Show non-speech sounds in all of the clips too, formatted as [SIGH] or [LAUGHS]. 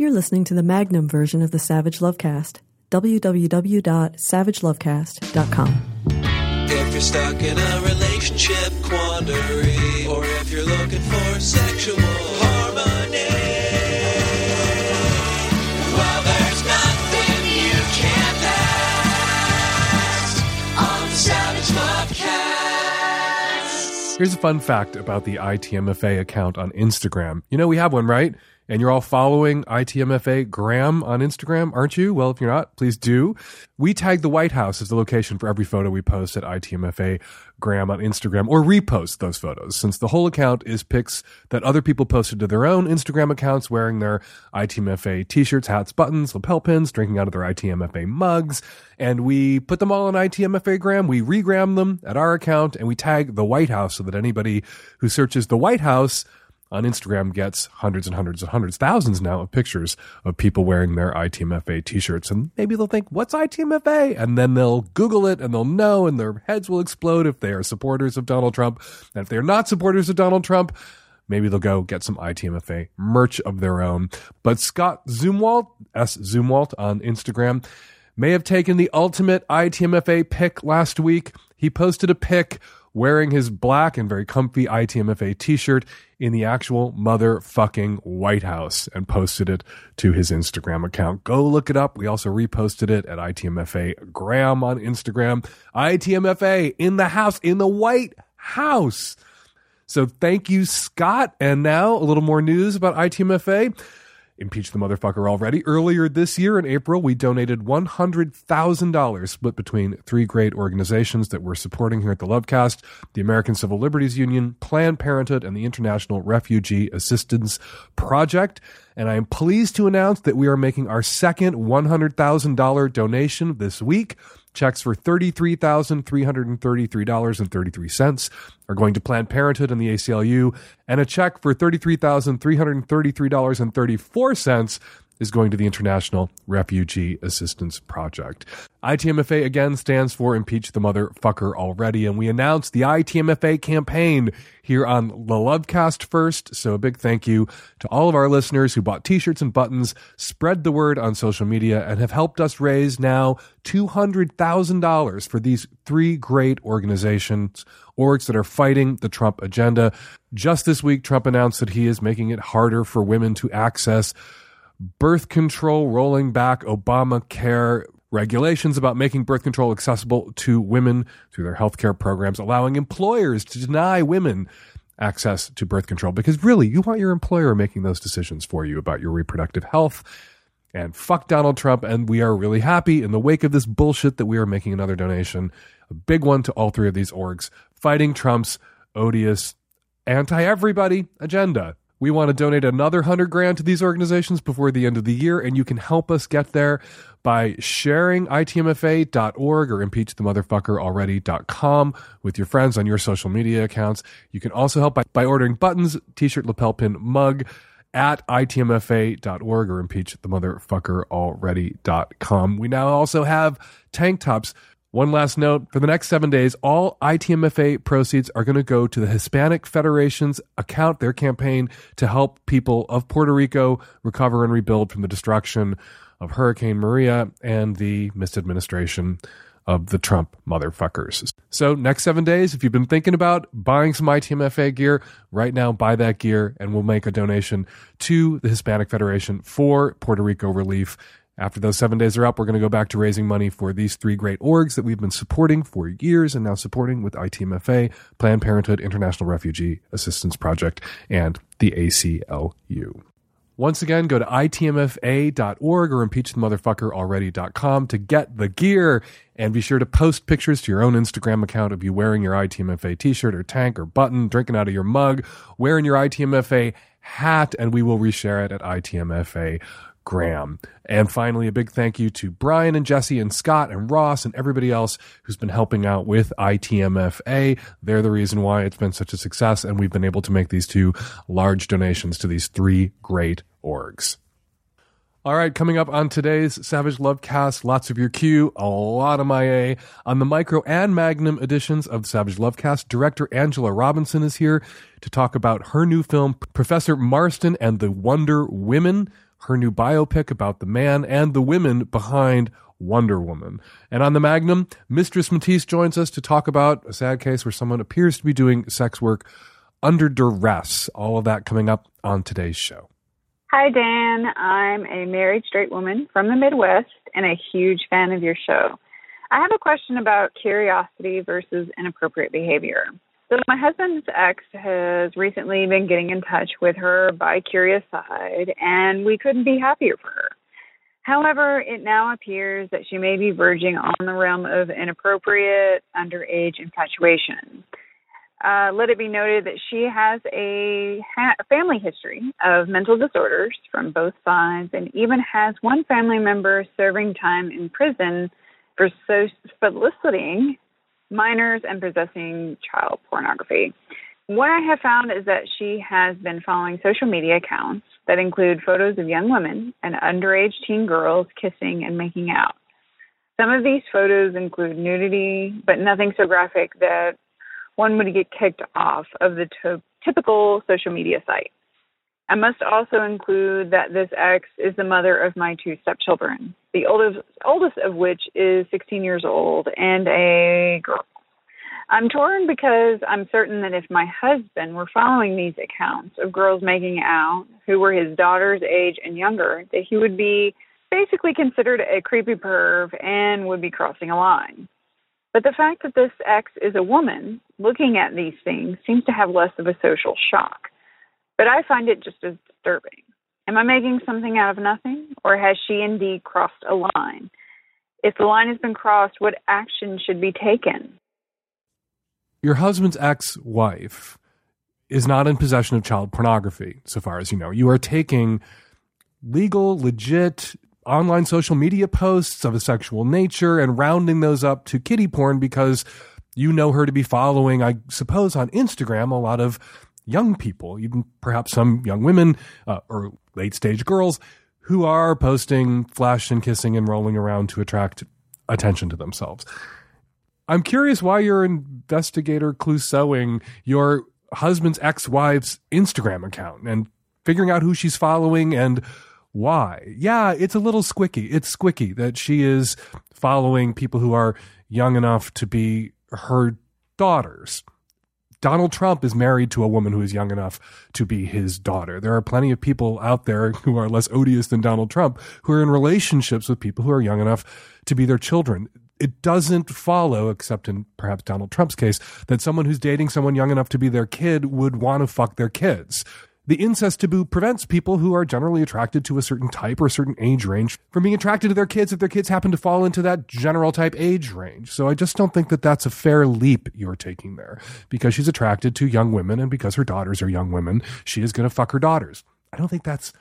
You're listening to the Magnum version of the Savage Lovecast. www.savagelovecast.com. If you're stuck in a relationship quandary, or if you're looking for sexual harmony, well, there's nothing you can't ask on the Savage Lovecast. Here's a fun fact about the ITMFA account on Instagram. You know, we have one, right? And you're all following ITMFAgram on Instagram, aren't you? Well, if you're not, please do. We tag the White House as the location for every photo we post at ITMFA Graham on Instagram or repost those photos since the whole account is pics that other people posted to their own Instagram accounts wearing their ITMFA t-shirts, hats, buttons, lapel pins, drinking out of their ITMFA mugs. And we put them all on ITMFAgram. We regram them at our account and we tag the White House so that anybody who searches the White House on Instagram gets hundreds and hundreds and hundreds, thousands now of pictures of people wearing their ITMFA t-shirts. And maybe they'll think, what's ITMFA? And then they'll Google it and they'll know and their heads will explode if they are supporters of Donald Trump. And if they're not supporters of Donald Trump, maybe they'll go get some ITMFA merch of their own. But Scott Zumwalt, S. Zumwalt on Instagram, may have taken the ultimate ITMFA pic last week. He posted a pic wearing his black and very comfy ITMFA t-shirt in the actual motherfucking White House and posted it to his Instagram account. Go look it up. We also reposted it at ITMFAgram on Instagram. ITMFA in the house, in the White House. So thank you, Scott. And now a little more news about ITMFA. Impeach the motherfucker already. Earlier this year in April, we donated $100,000 split between three great organizations that we're supporting here at the Lovecast the American Civil Liberties Union, Planned Parenthood, and the International Refugee Assistance Project. And I am pleased to announce that we are making our second $100,000 donation this week. Checks for $33,333.33 are going to Planned Parenthood and the ACLU, and a check for $33,333.34 is going to the International Refugee Assistance Project. ITMFA again stands for Impeach the Motherfucker Already, and we announced the ITMFA campaign here on the Lovecast first. So a big thank you to all of our listeners who bought t-shirts and buttons, spread the word on social media, and have helped us raise now $200,000 for these three great organizations, orgs that are fighting the Trump agenda. Just this week, Trump announced that he is making it harder for women to access birth control, rolling back Obamacare regulations about making birth control accessible to women through their healthcare programs, allowing employers to deny women access to birth control because really you want your employer making those decisions for you about your reproductive health. And fuck Donald Trump. And we are really happy in the wake of this bullshit that we are making another donation, a big one to all three of these orgs, fighting Trump's odious anti everybody agenda. We want to donate another hundred grand to these organizations before the end of the year, and you can help us get there by sharing itmfa.org or impeachthemotherfuckeralready.com with your friends on your social media accounts. You can also help by, by ordering buttons, t-shirt, lapel pin, mug at itmfa.org or impeachthemotherfuckeralready.com. We now also have tank tops one last note for the next seven days, all ITMFA proceeds are going to go to the Hispanic Federation's account, their campaign to help people of Puerto Rico recover and rebuild from the destruction of Hurricane Maria and the misadministration of the Trump motherfuckers. So, next seven days, if you've been thinking about buying some ITMFA gear, right now buy that gear and we'll make a donation to the Hispanic Federation for Puerto Rico relief after those seven days are up, we're going to go back to raising money for these three great orgs that we've been supporting for years and now supporting with ITMFA, Planned Parenthood, International Refugee Assistance Project, and the ACLU. Once again, go to itmfa.org or impeachthemotherfuckeralready.com to get the gear and be sure to post pictures to your own Instagram account of you wearing your ITMFA t-shirt or tank or button, drinking out of your mug, wearing your ITMFA hat, and we will reshare it at ITMFA Graham. And finally, a big thank you to Brian and Jesse and Scott and Ross and everybody else who's been helping out with ITMFA. They're the reason why it's been such a success, and we've been able to make these two large donations to these three great orgs. All right, coming up on today's Savage Lovecast, lots of your Q, a lot of my A. On the micro and magnum editions of Savage Lovecast, director Angela Robinson is here to talk about her new film, Professor Marston and the Wonder Women her new biopic about the man and the women behind Wonder Woman. And on the Magnum, Mistress Matisse joins us to talk about a sad case where someone appears to be doing sex work under duress. All of that coming up on today's show. Hi, Dan. I'm a married straight woman from the Midwest and a huge fan of your show. I have a question about curiosity versus inappropriate behavior. So, my husband's ex has recently been getting in touch with her by curious side, and we couldn't be happier for her. However, it now appears that she may be verging on the realm of inappropriate underage infatuation. Uh, let it be noted that she has a ha- family history of mental disorders from both sides and even has one family member serving time in prison for so- soliciting minors and possessing child pornography. What I have found is that she has been following social media accounts that include photos of young women and underage teen girls kissing and making out. Some of these photos include nudity, but nothing so graphic that one would get kicked off of the to- typical social media site. I must also include that this ex is the mother of my two stepchildren, the oldest, oldest of which is 16 years old and a girl. I'm torn because I'm certain that if my husband were following these accounts of girls making out who were his daughter's age and younger, that he would be basically considered a creepy perv and would be crossing a line. But the fact that this ex is a woman looking at these things seems to have less of a social shock. But I find it just as disturbing. Am I making something out of nothing, or has she indeed crossed a line? If the line has been crossed, what action should be taken? Your husband's ex wife is not in possession of child pornography, so far as you know. You are taking legal, legit, online social media posts of a sexual nature and rounding those up to kitty porn because you know her to be following, I suppose, on Instagram, a lot of young people, even perhaps some young women uh, or late stage girls who are posting flash and kissing and rolling around to attract attention to themselves. I'm curious why your investigator Clouseauing your husband's ex-wife's Instagram account and figuring out who she's following and why. Yeah, it's a little squicky. It's squicky that she is following people who are young enough to be her daughters. Donald Trump is married to a woman who is young enough to be his daughter. There are plenty of people out there who are less odious than Donald Trump who are in relationships with people who are young enough to be their children. It doesn't follow, except in perhaps Donald Trump's case, that someone who's dating someone young enough to be their kid would want to fuck their kids. The incest taboo prevents people who are generally attracted to a certain type or a certain age range from being attracted to their kids if their kids happen to fall into that general type age range. So I just don't think that that's a fair leap you're taking there. Because she's attracted to young women and because her daughters are young women, she is going to fuck her daughters. I don't think that's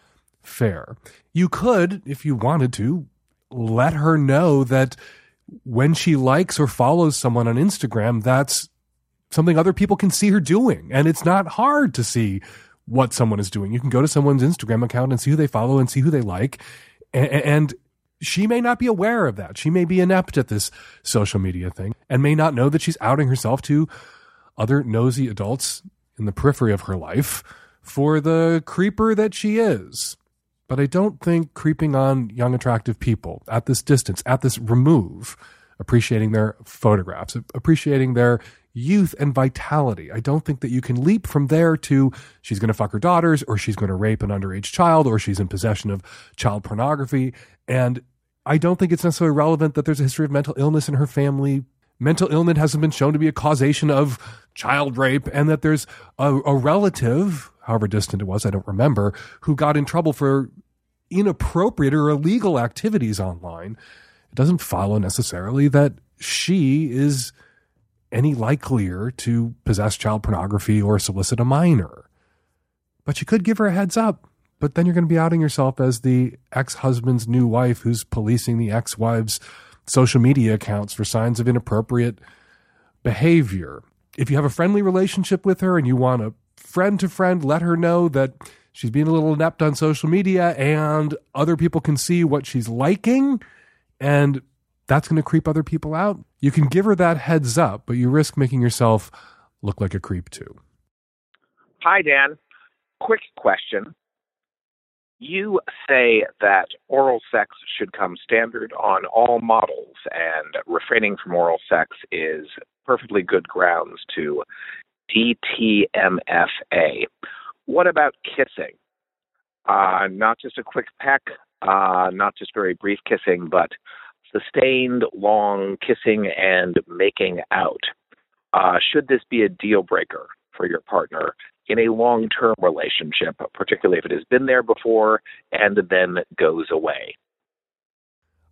fair. You could, if you wanted to, let her know that when she likes or follows someone on Instagram, that's something other people can see her doing. And it's not hard to see what someone is doing. You can go to someone's Instagram account and see who they follow and see who they like. And, she may not be aware of that. She may be inept at this social media thing and may not know that she's outing herself to other nosy adults in the periphery of her life for the creeper that she is. But I don't think creeping on young, attractive people at this distance, at this remove, appreciating their photographs, appreciating their youth and vitality. I don't think that you can leap from there to she's going to fuck her daughters or she's going to rape an underage child or she's in possession of child pornography. And I don't think it's necessarily relevant that there's a history of mental illness in her family. Mental illness hasn't been shown to be a causation of child rape, and that there's a, a relative, however distant it was, I don't remember, who got in trouble for inappropriate or illegal activities online. It doesn't follow necessarily that she is any likelier to possess child pornography or solicit a minor. But you could give her a heads up. But then you're going to be outing yourself as the ex husband's new wife who's policing the ex wife's social media accounts for signs of inappropriate behavior. If you have a friendly relationship with her and you want a friend to friend, let her know that she's being a little inept on social media and other people can see what she's liking and that's going to creep other people out. You can give her that heads up, but you risk making yourself look like a creep too. Hi, Dan. Quick question. You say that oral sex should come standard on all models, and refraining from oral sex is perfectly good grounds to DTMFA. What about kissing? Uh, not just a quick peck, uh, not just very brief kissing, but sustained, long kissing and making out. Uh, should this be a deal breaker for your partner in a long term relationship, particularly if it has been there before and then goes away?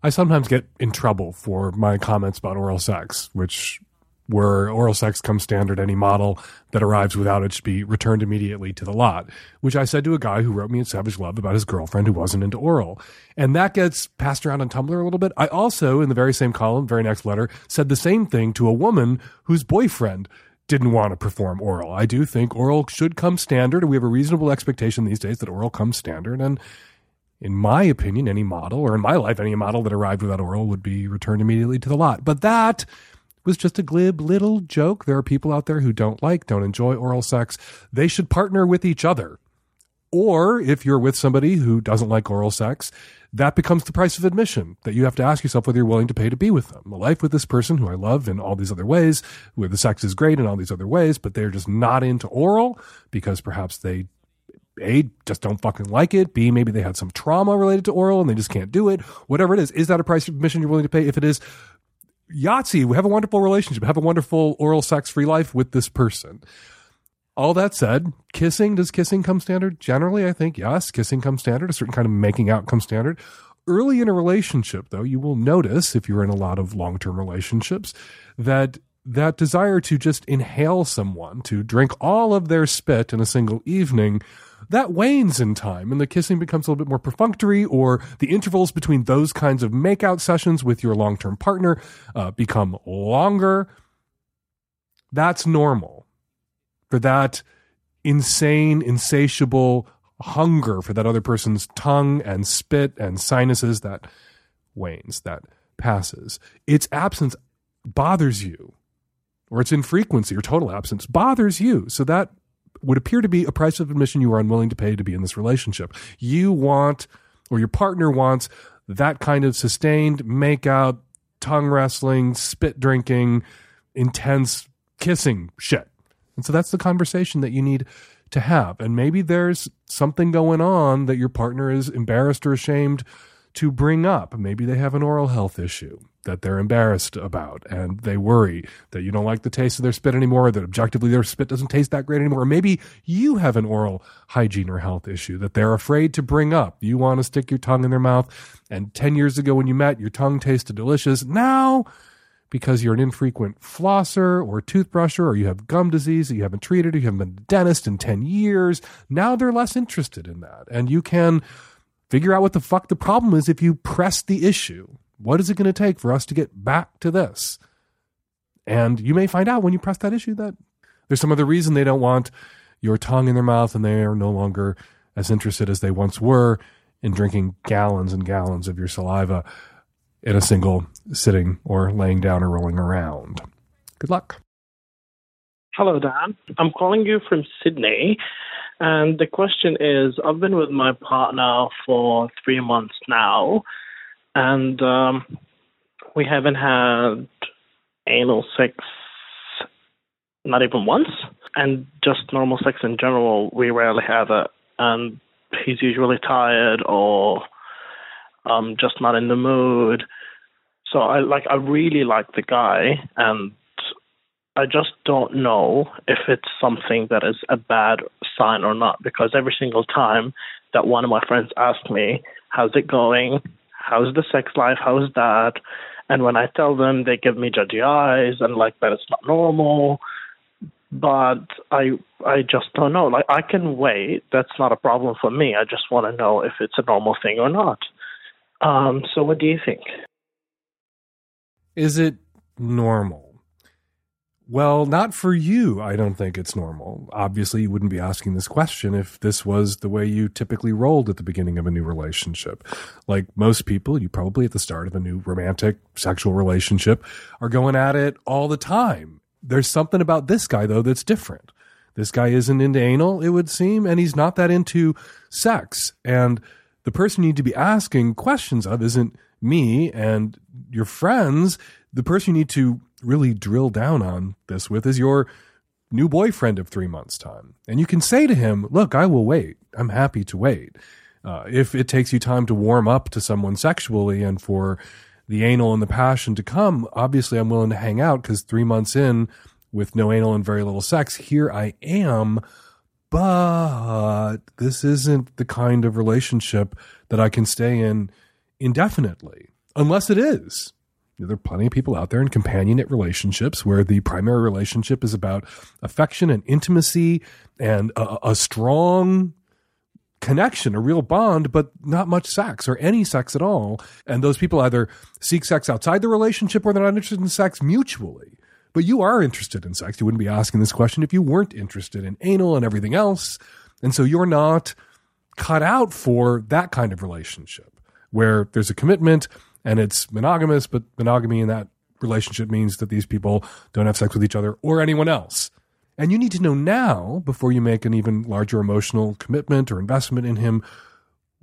I sometimes get in trouble for my comments about oral sex, which where oral sex comes standard, any model that arrives without it should be returned immediately to the lot, which I said to a guy who wrote me in Savage Love about his girlfriend who wasn't into oral. And that gets passed around on Tumblr a little bit. I also, in the very same column, very next letter, said the same thing to a woman whose boyfriend didn't want to perform oral. I do think oral should come standard, and we have a reasonable expectation these days that oral comes standard. And in my opinion, any model, or in my life, any model that arrived without oral would be returned immediately to the lot. But that was just a glib little joke. There are people out there who don't like, don't enjoy oral sex. They should partner with each other. Or if you're with somebody who doesn't like oral sex, that becomes the price of admission that you have to ask yourself whether you're willing to pay to be with them. A life with this person who I love in all these other ways, where the sex is great in all these other ways, but they're just not into oral because perhaps they a, just don't fucking like it. B, maybe they had some trauma related to oral and they just can't do it. Whatever it is, is that a price of admission you're willing to pay? If it is, Yahtzee, we have a wonderful relationship, have a wonderful oral sex free life with this person. All that said, kissing, does kissing come standard? Generally, I think yes, kissing comes standard. A certain kind of making out comes standard. Early in a relationship, though, you will notice if you're in a lot of long term relationships that that desire to just inhale someone, to drink all of their spit in a single evening, that wanes in time and the kissing becomes a little bit more perfunctory or the intervals between those kinds of makeout sessions with your long-term partner uh, become longer. That's normal for that insane insatiable hunger for that other person's tongue and spit and sinuses that wanes that passes. Its absence bothers you or its infrequency or total absence bothers you. So that would appear to be a price of admission you are unwilling to pay to be in this relationship. You want, or your partner wants, that kind of sustained makeout, tongue wrestling, spit drinking, intense kissing shit. And so that's the conversation that you need to have. And maybe there's something going on that your partner is embarrassed or ashamed to bring up. Maybe they have an oral health issue that they're embarrassed about and they worry that you don't like the taste of their spit anymore, that objectively their spit doesn't taste that great anymore. Or maybe you have an oral hygiene or health issue that they're afraid to bring up. You want to stick your tongue in their mouth. And 10 years ago when you met, your tongue tasted delicious. Now, because you're an infrequent flosser or toothbrusher or you have gum disease that you haven't treated or you haven't been to dentist in 10 years, now they're less interested in that. And you can figure out what the fuck the problem is if you press the issue. What is it going to take for us to get back to this? And you may find out when you press that issue that there's some other reason they don't want your tongue in their mouth and they are no longer as interested as they once were in drinking gallons and gallons of your saliva in a single sitting or laying down or rolling around. Good luck. Hello, Dan. I'm calling you from Sydney. And the question is I've been with my partner for three months now and um, we haven't had anal sex not even once, and just normal sex in general. We rarely have it, and he's usually tired or um, just not in the mood. So I like I really like the guy, and I just don't know if it's something that is a bad sign or not. Because every single time that one of my friends asks me, "How's it going?" How's the sex life? How's that? And when I tell them, they give me judgy eyes and like that it's not normal. But I I just don't know. Like I can wait. That's not a problem for me. I just want to know if it's a normal thing or not. Um, so what do you think? Is it normal? Well, not for you. I don't think it's normal. Obviously, you wouldn't be asking this question if this was the way you typically rolled at the beginning of a new relationship. Like most people, you probably at the start of a new romantic sexual relationship are going at it all the time. There's something about this guy, though, that's different. This guy isn't into anal, it would seem, and he's not that into sex. And the person you need to be asking questions of isn't me and your friends. The person you need to really drill down on this with is your new boyfriend of three months' time. And you can say to him, Look, I will wait. I'm happy to wait. Uh, if it takes you time to warm up to someone sexually and for the anal and the passion to come, obviously I'm willing to hang out because three months in with no anal and very little sex, here I am. But this isn't the kind of relationship that I can stay in indefinitely, unless it is. There are plenty of people out there in companionate relationships where the primary relationship is about affection and intimacy and a, a strong connection, a real bond, but not much sex or any sex at all. And those people either seek sex outside the relationship or they're not interested in sex mutually. But you are interested in sex. You wouldn't be asking this question if you weren't interested in anal and everything else. And so you're not cut out for that kind of relationship where there's a commitment and it's monogamous, but monogamy in that relationship means that these people don't have sex with each other or anyone else. And you need to know now, before you make an even larger emotional commitment or investment in him,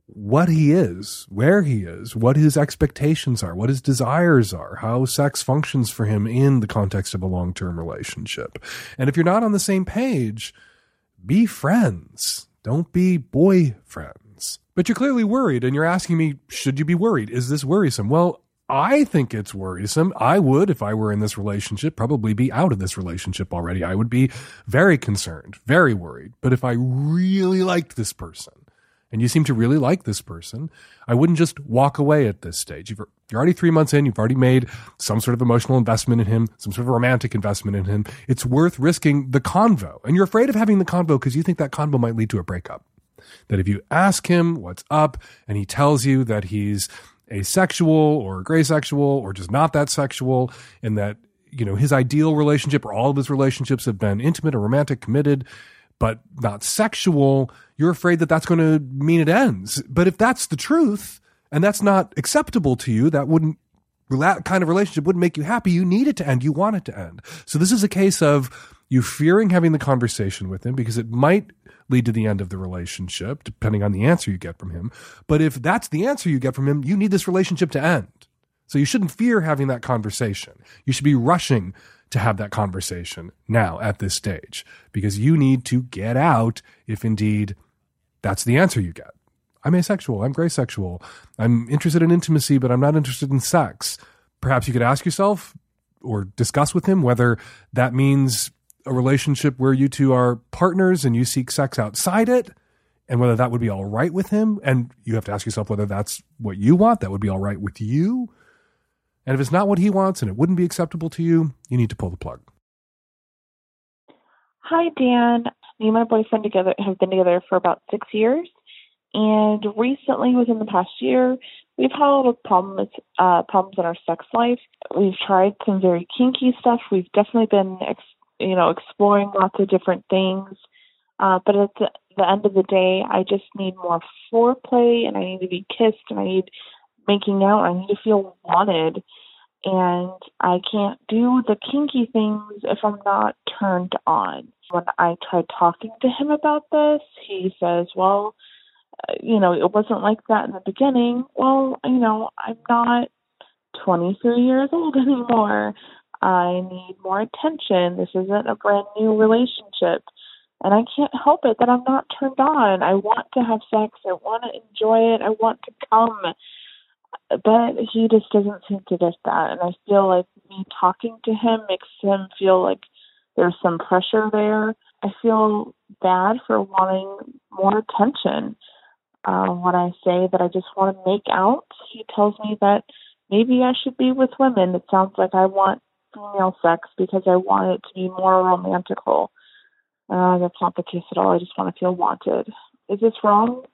what he is, where he is, what his expectations are, what his desires are, how sex functions for him in the context of a long term relationship. And if you're not on the same page, be friends. Don't be boyfriends. But you're clearly worried, and you're asking me, should you be worried? Is this worrisome? Well, I think it's worrisome. I would, if I were in this relationship, probably be out of this relationship already. I would be very concerned, very worried. But if I really liked this person, and you seem to really like this person, I wouldn't just walk away at this stage. You've, you're already three months in, you've already made some sort of emotional investment in him, some sort of romantic investment in him. It's worth risking the convo. And you're afraid of having the convo because you think that convo might lead to a breakup. That if you ask him what's up and he tells you that he's asexual or gray sexual or just not that sexual and that you know his ideal relationship or all of his relationships have been intimate or romantic committed but not sexual you're afraid that that's going to mean it ends. But if that's the truth and that's not acceptable to you that wouldn't that kind of relationship wouldn't make you happy. You need it to end. You want it to end. So this is a case of you fearing having the conversation with him because it might lead to the end of the relationship, depending on the answer you get from him. But if that's the answer you get from him, you need this relationship to end. So you shouldn't fear having that conversation. You should be rushing to have that conversation now at this stage because you need to get out if indeed that's the answer you get. I'm asexual. I'm gray sexual. I'm interested in intimacy, but I'm not interested in sex. Perhaps you could ask yourself or discuss with him whether that means a relationship where you two are partners and you seek sex outside it and whether that would be all right with him and you have to ask yourself whether that's what you want that would be all right with you. And if it's not what he wants and it wouldn't be acceptable to you you need to pull the plug. Hi dan. Me and my boyfriend together have been together for about six years and recently within the past year we've had a lot of problems uh, problems in our sex life. We've tried some very kinky stuff. We've definitely been ex- you know, exploring lots of different things. Uh, but at the, the end of the day, I just need more foreplay and I need to be kissed and I need making out. I need to feel wanted. And I can't do the kinky things if I'm not turned on. When I tried talking to him about this, he says, well, uh, you know, it wasn't like that in the beginning. Well, you know, I'm not 23 years old [LAUGHS] anymore. I need more attention. This isn't a brand new relationship. And I can't help it that I'm not turned on. I want to have sex. I want to enjoy it. I want to come. But he just doesn't seem to get that. And I feel like me talking to him makes him feel like there's some pressure there. I feel bad for wanting more attention. Uh, when I say that I just want to make out, he tells me that maybe I should be with women. It sounds like I want female sex because I want it to be more romantical. Uh, that's not the case at all. I just want to feel wanted. Is this wrong?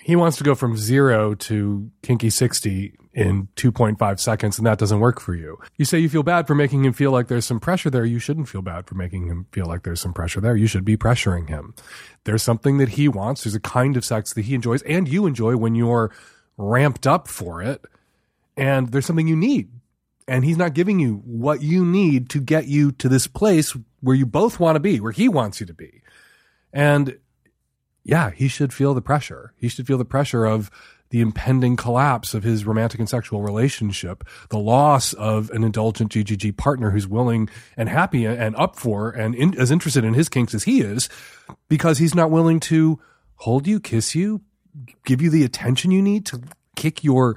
He wants to go from zero to kinky 60 in 2.5 seconds, and that doesn't work for you. You say you feel bad for making him feel like there's some pressure there. You shouldn't feel bad for making him feel like there's some pressure there. You should be pressuring him. There's something that he wants. There's a kind of sex that he enjoys and you enjoy when you're ramped up for it. And there's something you need and he's not giving you what you need to get you to this place where you both want to be, where he wants you to be. And yeah, he should feel the pressure. He should feel the pressure of the impending collapse of his romantic and sexual relationship, the loss of an indulgent GGG partner who's willing and happy and up for and in, as interested in his kinks as he is, because he's not willing to hold you, kiss you, give you the attention you need to kick your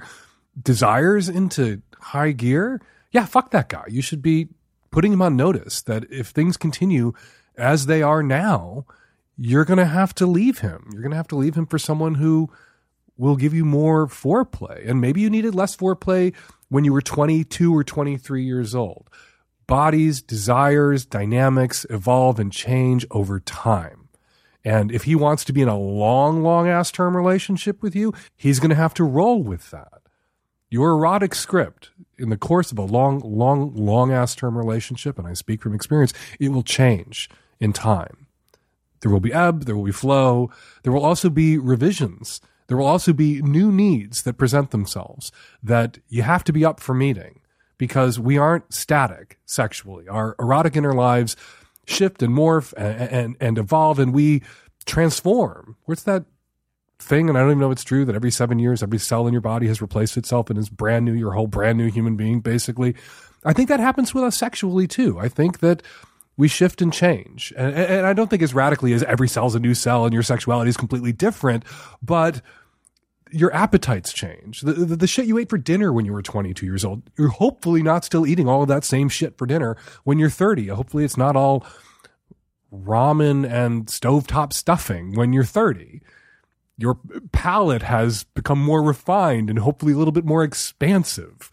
desires into high gear. Yeah, fuck that guy. You should be putting him on notice that if things continue as they are now, you're going to have to leave him. You're going to have to leave him for someone who will give you more foreplay. And maybe you needed less foreplay when you were 22 or 23 years old. Bodies, desires, dynamics evolve and change over time. And if he wants to be in a long, long ass term relationship with you, he's going to have to roll with that. Your erotic script in the course of a long, long, long ass term relationship, and I speak from experience, it will change in time. There will be ebb, there will be flow, there will also be revisions there will also be new needs that present themselves that you have to be up for meeting because we aren't static sexually. Our erotic inner lives shift and morph and, and, and evolve and we transform. What's that thing? And I don't even know if it's true that every seven years, every cell in your body has replaced itself and is brand new, your whole brand new human being, basically. I think that happens with us sexually too. I think that we shift and change. And, and, I don't think as radically as every cell's a new cell and your sexuality is completely different, but your appetites change. The, the, the, shit you ate for dinner when you were 22 years old, you're hopefully not still eating all of that same shit for dinner when you're 30. Hopefully it's not all ramen and stovetop stuffing when you're 30. Your palate has become more refined and hopefully a little bit more expansive.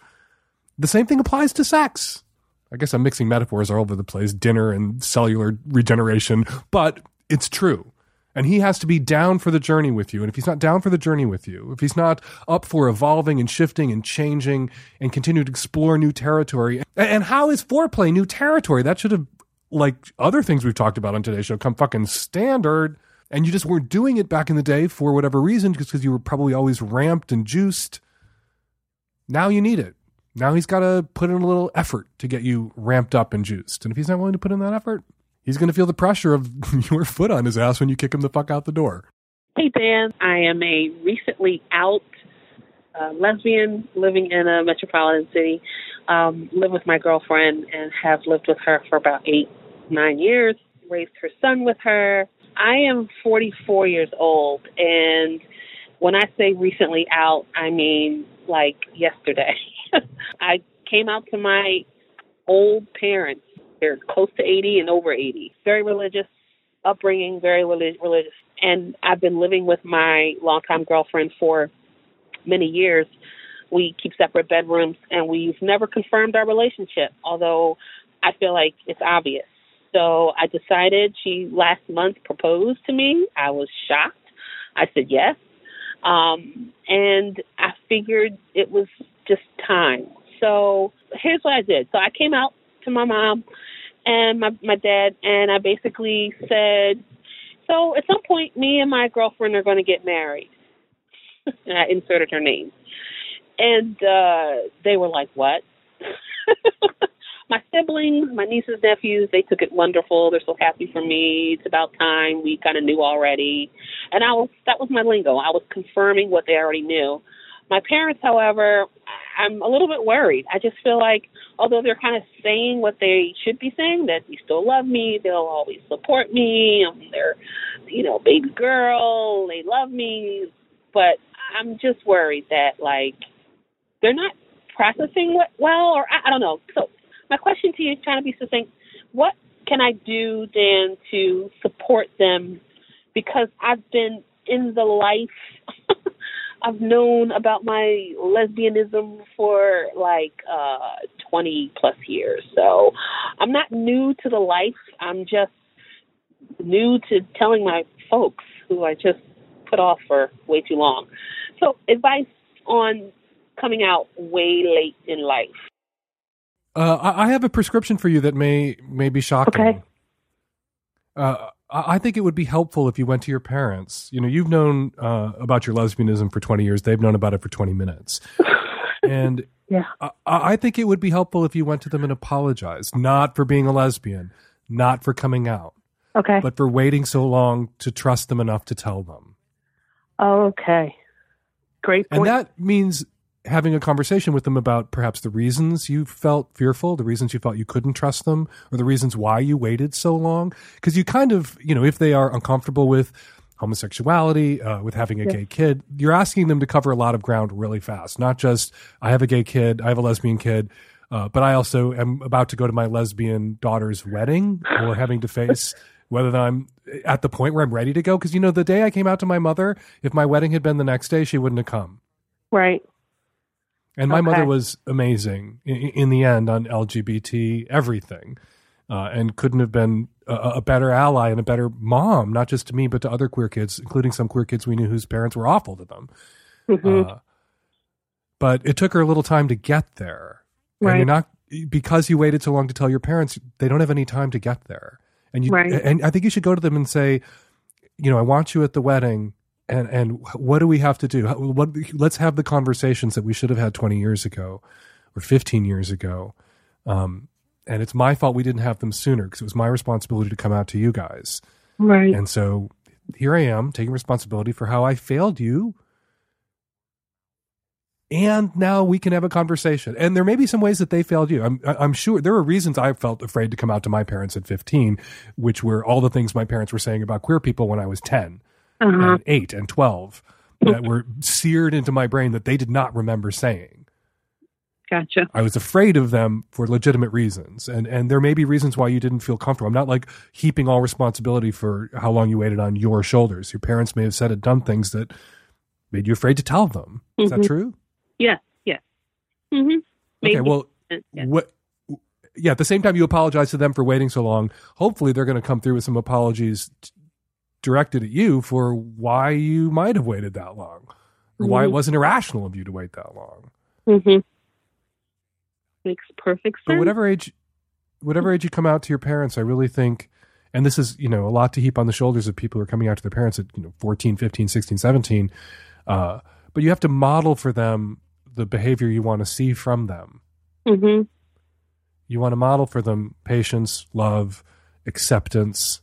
The same thing applies to sex. I guess I'm mixing metaphors all over the place, dinner and cellular regeneration, but it's true and he has to be down for the journey with you. And if he's not down for the journey with you, if he's not up for evolving and shifting and changing and continue to explore new territory, and how is foreplay new territory? That should have, like other things we've talked about on today's show, come fucking standard. And you just weren't doing it back in the day for whatever reason, just because you were probably always ramped and juiced. Now you need it. Now he's got to put in a little effort to get you ramped up and juiced. And if he's not willing to put in that effort, he's going to feel the pressure of [LAUGHS] your foot on his ass when you kick him the fuck out the door. Hey, Dan. I am a recently out uh, lesbian living in a metropolitan city. Um, live with my girlfriend and have lived with her for about eight, nine years. Raised her son with her. I am 44 years old, and when I say recently out, I mean like yesterday. [LAUGHS] I came out to my old parents they're close to 80 and over 80. Very religious upbringing, very religious. And I've been living with my longtime girlfriend for many years. We keep separate bedrooms and we've never confirmed our relationship, although I feel like it's obvious. So I decided she last month proposed to me. I was shocked. I said yes. Um, and I figured it was just time. So here's what I did. So I came out to my mom and my my dad, and I basically said, "So at some point, me and my girlfriend are going to get married." [LAUGHS] and I inserted her name, and uh they were like, "What?" [LAUGHS] my siblings, my nieces, nephews, they took it wonderful. They're so happy for me. It's about time. We kind of knew already, and I was that was my lingo. I was confirming what they already knew. My parents, however, I'm a little bit worried. I just feel like although they're kind of saying what they should be saying, that they still love me, they'll always support me, um, I'm their, you know, baby girl, they love me, but I'm just worried that like they're not processing what well, or I, I don't know. So my question to you, trying to be succinct, what can I do then to support them? Because I've been in the life [LAUGHS] I've known about my lesbianism for like uh 20 plus years. So I'm not new to the life. I'm just new to telling my folks who I just put off for way too long. So advice on coming out way late in life. Uh, I have a prescription for you that may may be shocking. Okay. Uh, I think it would be helpful if you went to your parents. You know, you've known uh, about your lesbianism for 20 years. They've known about it for 20 minutes. [LAUGHS] and Yeah. I, I think it would be helpful if you went to them and apologized, not for being a lesbian, not for coming out, Okay. but for waiting so long to trust them enough to tell them. okay. Great And that means having a conversation with them about perhaps the reasons you felt fearful, the reasons you felt you couldn't trust them, or the reasons why you waited so long. Because you kind of, you know, if they are uncomfortable with homosexuality, uh, with having a Yeah. gay kid, you're asking them to cover a lot of ground really fast. Not just, I have a gay kid, I have a lesbian kid, uh, but I also am about to go to my lesbian daughter's wedding or having to face [LAUGHS] whether I'm at the point where I'm ready to go. Because, you know, the day I came out to my mother, if my wedding had been the next day, she wouldn't have come. right. And my Okay. mother was amazing in, in the end on LGBT everything, uh, and couldn't have been a, a better ally and a better mom, not just to me but to other queer kids, including some queer kids we knew whose parents were awful to them. Mhm. Uh, but it took her a little time to get there, and Right. you're not because you waited so long to tell your parents. They don't have any time to get there, and you Right. and I think you should go to them and say, you know, I want you at the wedding and and what do we have to do? What let's have the conversations that we should have had 20 years ago or 15 years ago. Um, and it's my fault we didn't have them sooner because it was my responsibility to come out to you guys. Right. And so here I am taking responsibility for how I failed you. And now we can have a conversation. And there may be some ways that they failed you. I'm, I'm sure there were reasons I felt afraid to come out to my parents at 15, which were all the things my parents were saying about queer people when I was 10 Uh-huh. and 8 and 12 that were seared into my brain that they did not remember saying. Gotcha. I was afraid of them for legitimate reasons. And and there may be reasons why you didn't feel comfortable. I'm not like heaping all responsibility for how long you waited on your shoulders. Your parents may have said and done things that made you afraid to tell them. Is that Mhm. true? Yes. Yes. Mm-hmm. Okay, well yeah. what yeah, at the same time you apologize to them for waiting so long, hopefully they're going to come through with some apologies t- directed at you for why you might have waited that long. Or why it Mhm. wasn't irrational of you to wait that long. Mm-hmm. Makes perfect sense. But whatever age, whatever age you come out to your parents, I really think, and this is, you know, a lot to heap on the shoulders of people who are coming out to their parents at, you know, 14, 15, 16, 17. Uh, but you have to model for them the behavior you want to see from them. Mm-hmm. You want to model for them patience, love, acceptance,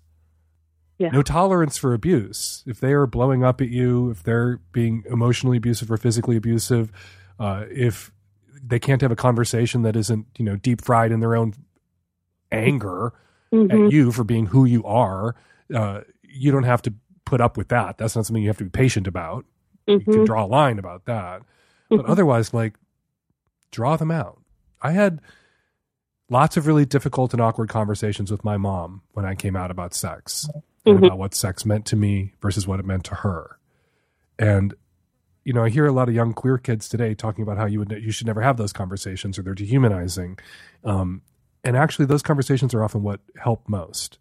Yeah. no tolerance for abuse. If they are blowing up at you, if they're being emotionally abusive or physically abusive, uh, if they can't have a conversation that isn't, you know, deep fried in their own anger Mhm. at you for being who you are, uh, you don't have to put up with that. That's not something you have to be patient about. You can Mhm. draw a line about that. But Mhm. otherwise, like, draw them out. I had lots of really difficult and awkward conversations with my mom when I came out about sex Mhm. about what sex meant to me versus what it meant to her. And you know, I hear a lot of young queer kids today talking about how you would you should never have those conversations or they're dehumanizing. Um, and actually, those conversations are often what help most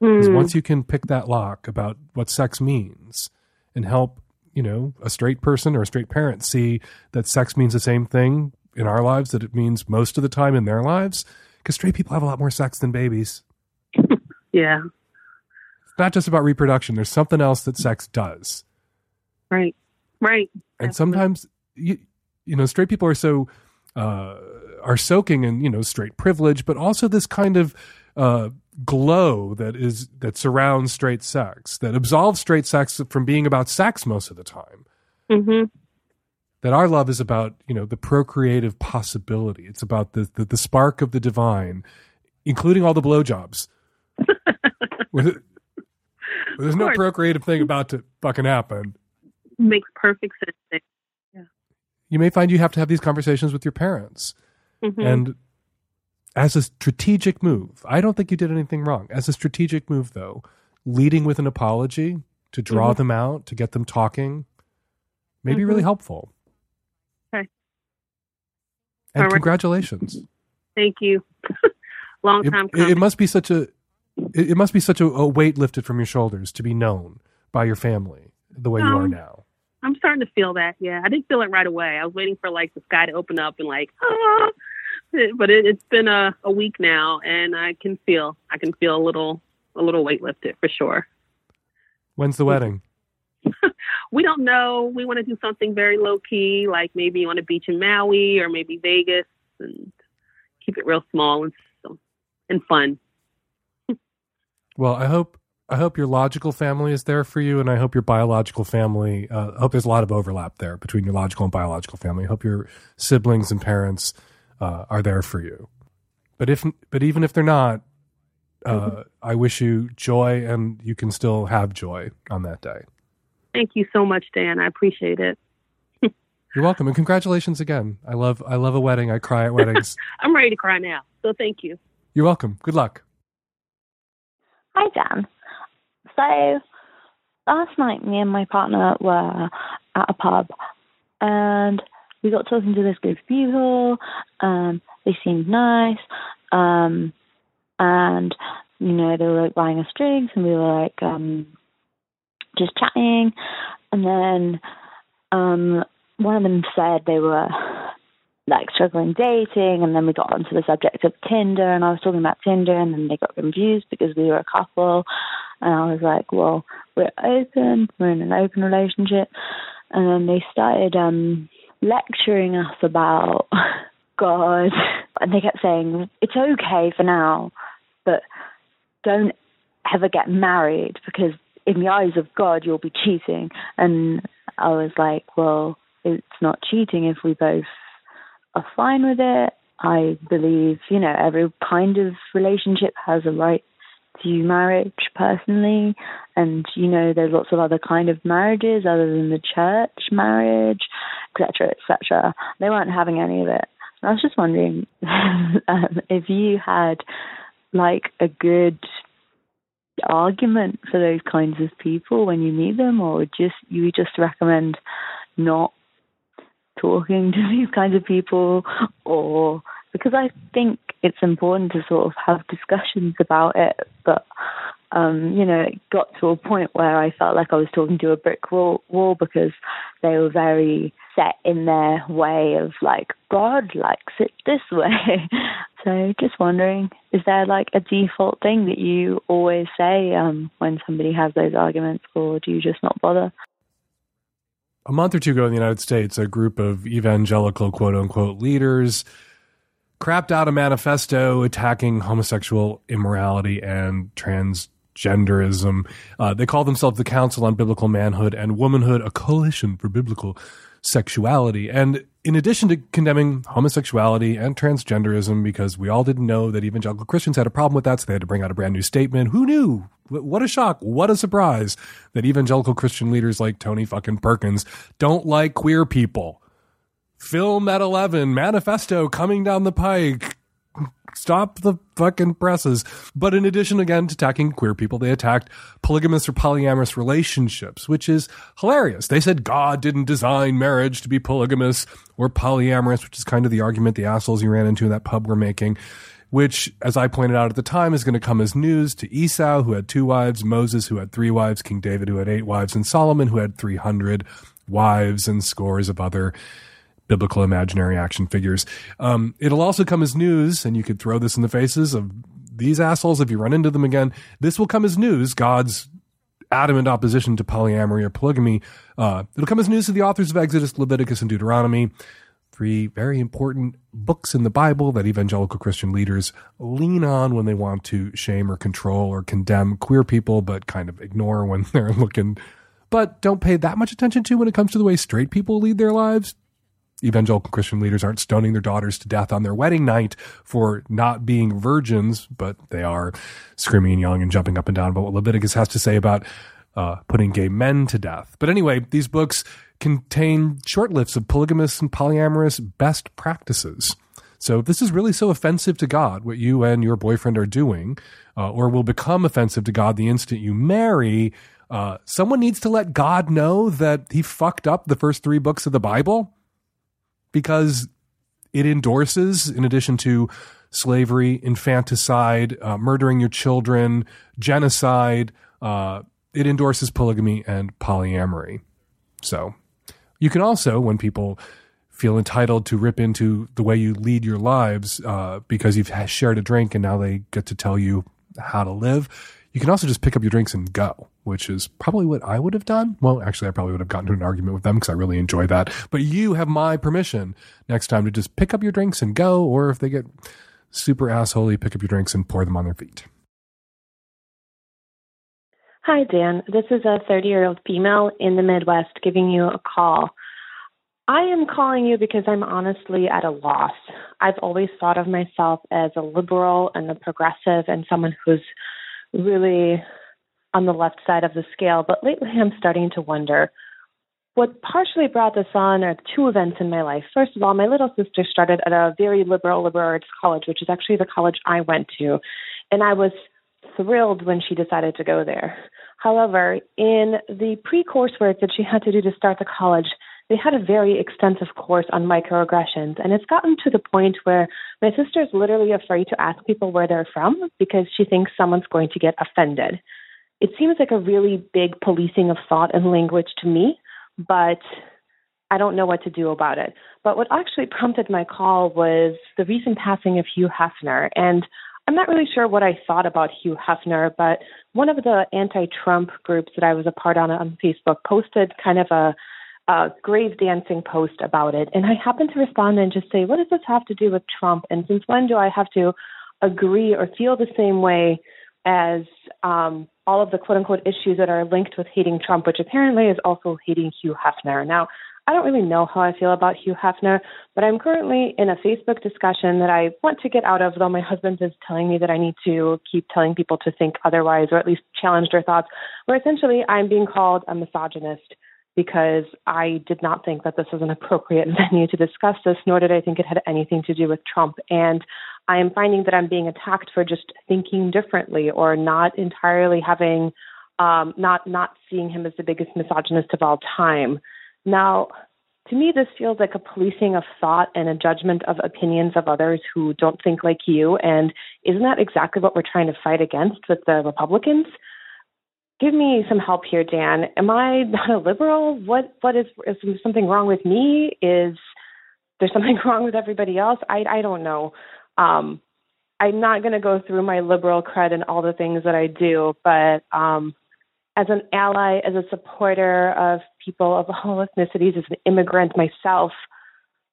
because Mm. once you can pick that lock about what sex means and help you know a straight person or a straight parent see that sex means the same thing in our lives that it means most of the time in their lives because straight people have a lot more sex than babies [LAUGHS] Yeah. Not just about reproduction there's something else that sex does Right. Right. and sometimes you you know straight people are so uh are soaking in you know straight privilege but also this kind of uh glow that is that surrounds straight sex that absolves straight sex from being about sex most of the time Mm-hmm. that our love is about you know the procreative possibility it's about the the, the spark of the divine including all the blowjobs [LAUGHS] There's no procreative thing about to fucking happen Makes perfect sense. Yeah. you may find you have to have these conversations with your parents Mhm. And as a strategic move, I don't think you did anything wrong. As a strategic move, though, leading with an apology to draw Mhm. them out, to get them talking, may be Mhm. really helpful. Okay. And right. congratulations. Thank you. [LAUGHS] Long time it- it must be such a it, it must be such a, a weight lifted from your shoulders to be known by your family the way you are Um, now. I'm starting to feel that. Yeah, I didn't feel it right away. I was waiting for like the sky to open up and like, ah. But it, it's been a, a week now, and I can feel I can feel a little a little weight lifted for sure. When's the wedding? [LAUGHS] we don't know. We want to do something very low key, like maybe on a beach in Maui or maybe Vegas, and keep it real small and and fun. Well, I hope I hope your logical family is there for you, and I hope your biological family. Uh, I hope there's a lot of overlap there between your logical and biological family. I hope your siblings and parents uh, are there for you. But if, but even if they're not, uh, mm-hmm. I wish you joy, and you can still have joy on that day. Thank you so much, Dan. I appreciate it. [LAUGHS] You're welcome, and congratulations again. I love I love a wedding. I cry at weddings. [LAUGHS] I'm ready to cry now. So thank you. You're welcome. Good luck. Hi, Dan. So last night, me and my partner were at a pub, and we got talking to this group of people. Um, they seemed nice, um, and you know they were like buying us drinks, and we were like um, just chatting. And then um, one of them said they were like struggling dating, and then we got onto the subject of Tinder, and I was talking about Tinder, and then they got confused because we were a couple, and I was like, well, we're open, we're in an open relationship. And then they started um, lecturing us about [LAUGHS] God. And they kept saying, it's okay for now, but don't ever get married because in the eyes of God, you'll be cheating. And I was like, well, it's not cheating if we both are fine with it. I believe, you know, every kind of relationship has a right to marriage personally. And you know there's lots of other kind of marriages other than the church marriage etc etc they weren't having any of it. I was just wondering [LAUGHS] um, if you had like a good argument for those kinds of people when you meet them or just you just recommend not talking [LAUGHS] to these kinds of people or because I think it's important to sort of have discussions about it. But um, you know, it got to a point where I felt like I was talking to a brick wall, wall because they were very set in their way of like God likes it this [LAUGHS] way. so just wondering, is there like a default thing that you always say um, when somebody has those arguments, or do you just not bother? A month or two ago in the United States, a group of evangelical quote unquote leaders crapped out a manifesto attacking homosexual immorality and transgenderism. Uh, they call themselves the Council on Biblical Manhood and Womanhood, a coalition for biblical sexuality. And in addition to condemning homosexuality and transgenderism, because we all didn't know that evangelical Christians had a problem with that, so they had to bring out a brand new statement. Who knew? What a shock. What a surprise that evangelical Christian leaders like Tony fucking Perkins don't like queer people film at 11, manifesto coming down the pike. Stop the fucking presses. But in addition, again, to attacking queer people, they attacked polygamous or polyamorous relationships, which is hilarious. They said God didn't design marriage to be polygamous or polyamorous, which is kind of the argument the assholes you ran into in that pub were making which, as I pointed out at the time, is going to come as news to Esau, who had two wives, Moses, who had three wives, King David, who had eight wives, and Solomon, who had 300 wives and scores of other biblical imaginary action figures. Um, it'll also come as news, and you could throw this in the faces of these assholes if you run into them again. This will come as news. God's adamant opposition to polyamory or polygamy. Uh, it'll come as news to the authors of Exodus, Leviticus, and Deuteronomy. Three very important books in the Bible that evangelical Christian leaders lean on when they want to shame or control or condemn queer people, but kind of ignore when [LAUGHS] they're looking, but don't pay that much attention to when it comes to the way straight people lead their lives evangelical Christian leaders aren't stoning their daughters to death on their wedding night for not being virgins, but they are screaming and yelling and jumping up and down about what Leviticus has to say about uh, putting gay men to death. But anyway, these books contain short lists of polygamous and polyamorous best practices. So if this is really so offensive to God, what you and your boyfriend are doing, uh, or will become offensive to God the instant you marry, uh, someone needs to let God know that he fucked up the first three books of the Bible because it endorses, in addition to slavery, infanticide, uh, murdering your children, genocide, uh, it endorses polygamy and polyamory. So you can also, when people feel entitled to rip into the way you lead your lives uh, because you've shared a drink and now they get to tell you how to live, you can also just pick up your drinks and go which is probably what I would have done. Well, actually, I probably would have gotten into an argument with them because I really enjoy that. But you have my permission next time to just pick up your drinks and go, or if they get super assholey, pick up your drinks and pour them on their feet. Hi, Dan. This is a 30 year old female in the Midwest giving you a call. I am calling you because I'm honestly at a loss. I've always thought of myself as a liberal and a progressive and someone who's really on the left side of the scale, but lately I'm starting to wonder what partially brought this on are two events in my life. First of all, my little sister started at a very liberal liberal arts college, which is actually the college I went to, and I was thrilled when she decided to go there. However, in the pre coursework that she had to do to start the college, they had a very extensive course on microaggressions, and it's gotten to the point where my sister is literally afraid to ask people where they're from because she thinks someone's going to get offended. It seems like a really big policing of thought and language to me, but I don't know what to do about it. But what actually prompted my call was the recent passing of Hugh Hefner. And I'm not really sure what I thought about Hugh Hefner, but one of the anti Trump groups that I was a part on on Facebook posted kind of a a grave dancing post about it. And I happened to respond and just say, what does this have to do with Trump? And since when do I have to agree or feel the same way as um, all of the quote unquote issues that are linked with hating Trump, which apparently is also hating Hugh Hefner? Now, I don't really know how I feel about Hugh Hefner, but I'm currently in a Facebook discussion that I want to get out of, though my husband is telling me that I need to keep telling people to think otherwise or at least challenge their thoughts, where essentially I'm being called a misogynist because I did not think that this was an appropriate [LAUGHS] venue to discuss this, nor did I think it had anything to do with Trump. And I am finding that I'm being attacked for just thinking differently or not entirely having, um, not not seeing him as the biggest misogynist of all time. Now, to me, this feels like a policing of thought and a judgment of opinions of others who don't think like you. And isn't that exactly what we're trying to fight against with the Republicans? Give me some help here, Dan. Am I not a liberal? What what is is something wrong with me? Is there something [LAUGHS] wrong with everybody else? I I don't know. Um, I'm not going to go through my liberal cred and all the things that I do, but um, as an ally, as a supporter of people of all ethnicities, as an immigrant myself,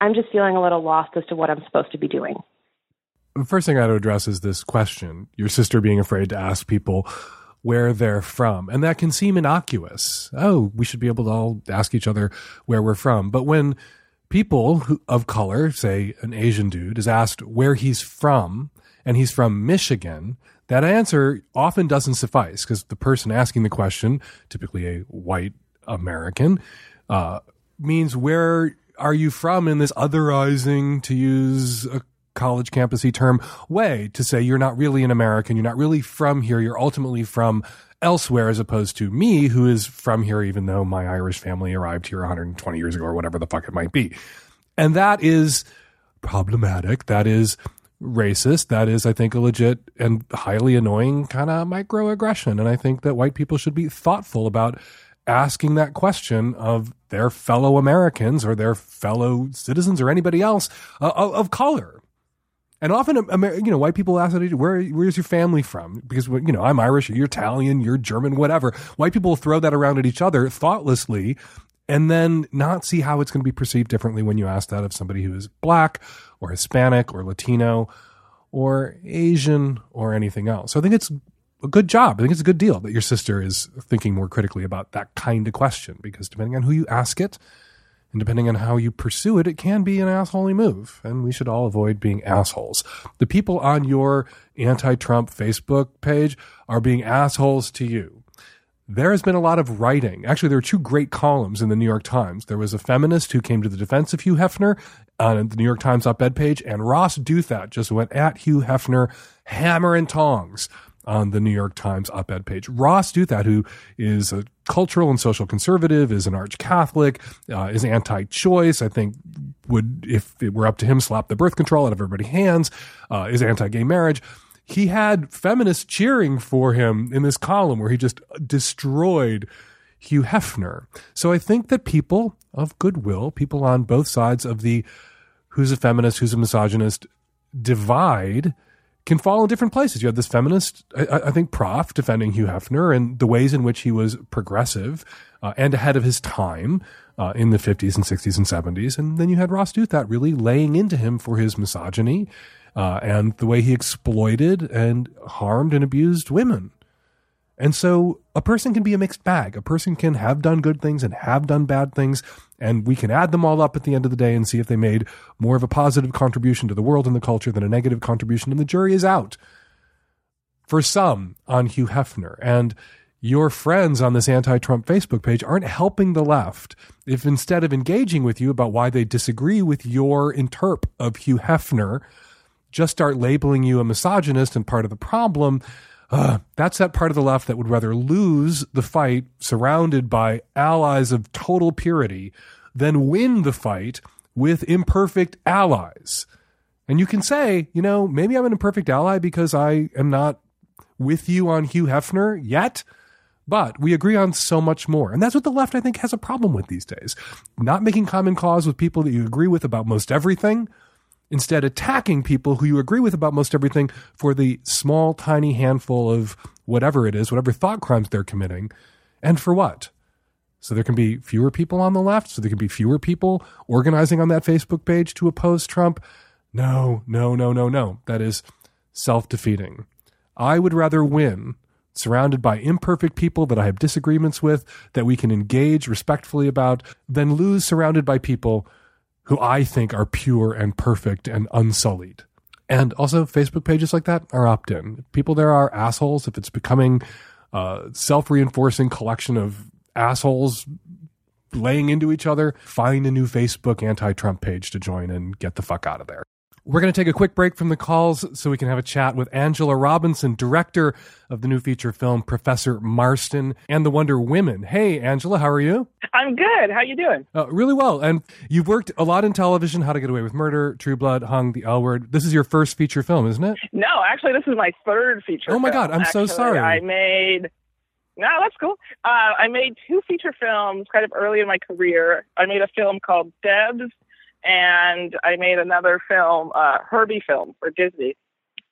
I'm just feeling a little lost as to what I'm supposed to be doing. The first thing I had to address is this question: your sister being afraid to ask people where they're from. And that can seem innocuous. Oh, we should be able to all ask each other where we're from. But when people of color, say an Asian dude, is asked where he's from, and he's from Michigan, that answer often doesn't suffice because the person asking the question, typically a white American, uh, means where are you from in this otherizing, to use a college campusy term way to say you're not really an American, you're not really from here, you're ultimately from elsewhere as opposed to me who is from here even though my Irish family arrived here 120 years ago or whatever the fuck it might be. And that is problematic. That is racist. That is, I think, a legit and highly annoying kind of microaggression. And I think that white people should be thoughtful about asking that question of their fellow Americans or their fellow citizens or anybody else uh, of color. And often, you know, white people ask, "Where where's your family from?" Because you know, I'm Irish, you're Italian, you're German, whatever. White people throw that around at each other thoughtlessly, and then not see how it's going to be perceived differently when you ask that of somebody who is black or Hispanic or Latino or Asian or anything else. So I think it's a good job. I think it's a good deal that your sister is thinking more critically about that kind of question because depending on who you ask it and depending on how you pursue it, it can be an assholey move. And we should all avoid being assholes. The people on your anti Trump Facebook page are being assholes to you. There has been a lot of writing. Actually, there were two great columns in the New York Times. There was a feminist who came to the defense of Hugh Hefner on the New York Times op ed page, and Ross Douthat just went at Hugh Hefner hammer and tongs on the New York Times op ed page. Ross Douthat, who is a cultural and social conservative, is an arch Catholic, uh, is anti choice, I think would, if it were up to him, slap the birth control out of everybody's hands, uh, is anti gay marriage. He had feminists cheering for him in this column where he just destroyed Hugh Hefner. So I think that people of goodwill, people on both sides of the who's a feminist, who's a misogynist divide can fall in different places. You have this feminist, I, I think, prof defending Hugh Hefner and the ways in which he was progressive uh, and ahead of his time uh, in the 50s and 60s and 70s. And then you had Ross Douthat really laying into him for his misogyny uh, and the way he exploited and harmed and abused women. And so a person can be a mixed bag. A person can have done good things and have done bad things, and we can add them all up at the end of the day and see if they made more of a positive contribution to the world and the culture than a negative contribution, and the jury is out. For some on Hugh Hefner, and your friends on this anti Trump Facebook page aren't helping the left if instead of engaging with you about why they disagree with your interp of Hugh Hefner, just start labeling you a misogynist and part of the problem uh, [SIGHS] that's that part of the left that would rather lose the fight surrounded by allies of total purity than win the fight with imperfect allies. And you can say, you know, maybe I'm an imperfect ally because I am not with you on Hugh Hefner yet, but we agree on so much more. And that's what the left, I think, has a problem with these days. Not making common cause with people that you agree with about most everything, instead attacking people who you agree with about most everything for the small, tiny handful of whatever it is, whatever thought crimes they're committing. And for what? So there can be fewer people on the left, so there can be fewer people organizing on that Facebook page to oppose Trump. No, no, no, no, no. That is self defeating. I would rather win surrounded by imperfect people that I have disagreements with that we can engage respectfully about than lose surrounded by people who I think are pure and perfect and unsullied. And also, Facebook pages like that are opt in. People there are assholes. If it's becoming uh, a self reinforcing collection of assholes laying into each other, find a new Facebook anti Trump page to join and get the fuck out of there. We're going to take a quick break from the calls so we can have a chat with Angela Robinson, director of the new feature film Professor Marston and the Wonder Women. Hey, Angela, how are you? I'm good. How you doing? Uh, really well. And you've worked a lot in television, How to Get Away with Murder, True Blood, Hung, The L Word. This is your first feature film, isn't it? No, actually, this is my third feature. Oh my film. God, I'm so sorry. I made. No, that's cool. Uh, I made two feature films kind of early in my career. I made a film called Debs, and I made another film, uh, Herbie film for Disney.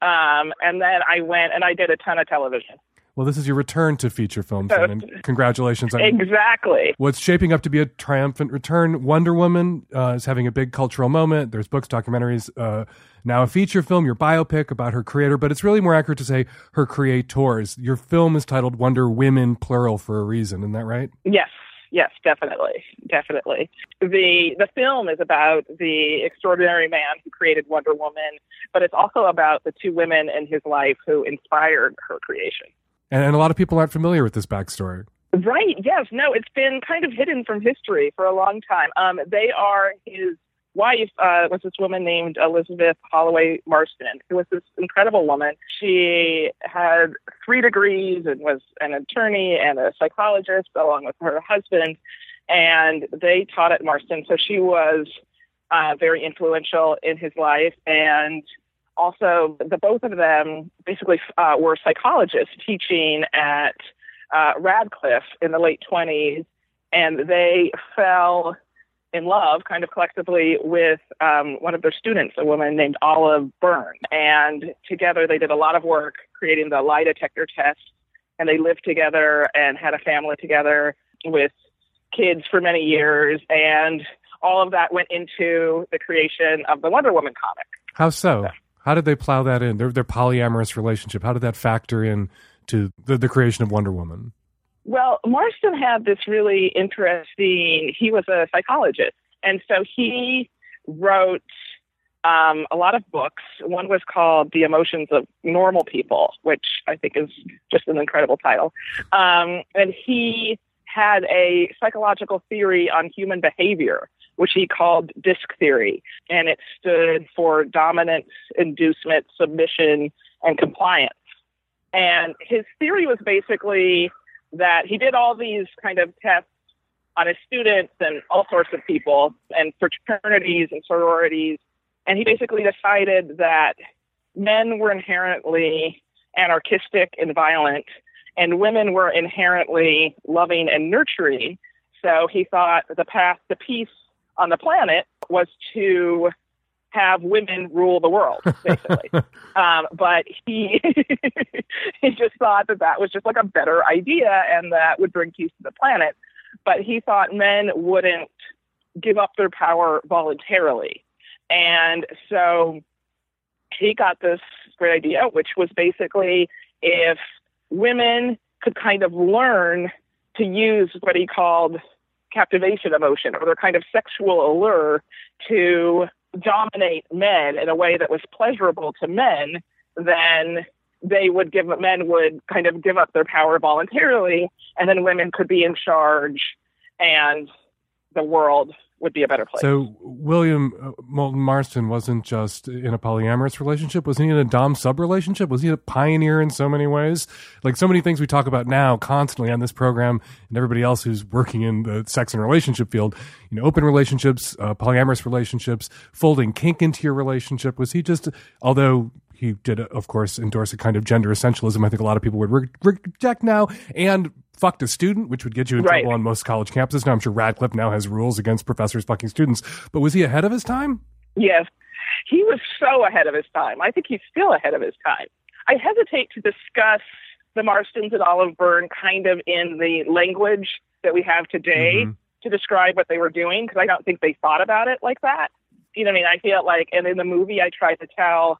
Um, and then I went and I did a ton of television. Well, this is your return to feature films, So- and [LAUGHS] congratulations on Exactly. What's shaping up to be a triumphant return. Wonder Woman uh, is having a big cultural moment. There's books, documentaries, uh, now a feature film, your biopic about her creator, but it's really more accurate to say her creators. Your film is titled Wonder Women, plural, for a reason. Isn't that right? Yes, yes, definitely, definitely. The the film is about the extraordinary man who created Wonder Woman, but it's also about the two women in his life who inspired her creation. And, and a lot of people aren't familiar with this backstory. Right. Yes. No. It's been kind of hidden from history for a long time. Um, they are his wife uh, was this woman named Elizabeth Holloway Marston, who was this incredible woman. She had three degrees and was an attorney and a psychologist, along with her husband, and they taught at Marston. So she was uh, very influential in his life and also the both of them basically uh, were psychologists teaching at uh, Radcliffe in the late 20s, and they fell in love kind of collectively with um, one of their students, a woman named Olive Byrne. And together they did a lot of work creating the lie detector test, and they lived together and had a family together with kids for many years. And all of that went into the creation of the Wonder Woman comic. How so? How did they plow that in? Their, their polyamorous relationship. How did that factor in to the, the creation of Wonder Woman? Well, Marston had this really interesting, he was a psychologist. And so he wrote um, a lot of books. One was called The Emotions of Normal People, which I think is just an incredible title. Um, and he had a psychological theory on human behavior, which he called disc theory. And it stood for dominance, inducement, submission, and compliance. And his theory was basically that he did all these kind of tests on his students and all sorts of people and fraternities and sororities. And he basically decided that men were inherently anarchistic and violent, and women were inherently loving and nurturing. So he thought the path to peace on the planet was to have women rule the world, basically. [LAUGHS] um, but he [LAUGHS] he just thought that that was just like a better idea and that would bring peace to the planet. But he thought men wouldn't give up their power voluntarily, and so he got this great idea, which was basically if women could kind of learn to use what he called captivation emotion or their kind of sexual allure to dominate men in a way that was pleasurable to men, then they would give men would kind of give up their power voluntarily, and then women could be in charge, and the world would be a better place. So William uh, Moulton Marston wasn't just in a polyamorous relationship. Was he in a dom sub relationship? Was he a pioneer in so many ways? Like so many things we talk about now constantly on this program, and everybody else who's working in the sex and relationship field. You know, open relationships, uh, polyamorous relationships, folding kink into your relationship. Was he just? Although he did, of course, endorse a kind of gender essentialism. I think a lot of people would re- reject now, and fucked a student, which would get you in Right. trouble on most college campuses. Now, I'm sure Radcliffe now has rules against professors fucking students, but was he ahead of his time? Yes, he was so ahead of his time. I think he's still ahead of his time. I hesitate to discuss the Marstons and Olive Byrne kind of in the language that we have today mm-hmm. to describe what they were doing because I don't think they thought about it like that. You know what I mean? I feel like, and in the movie, I tried to tell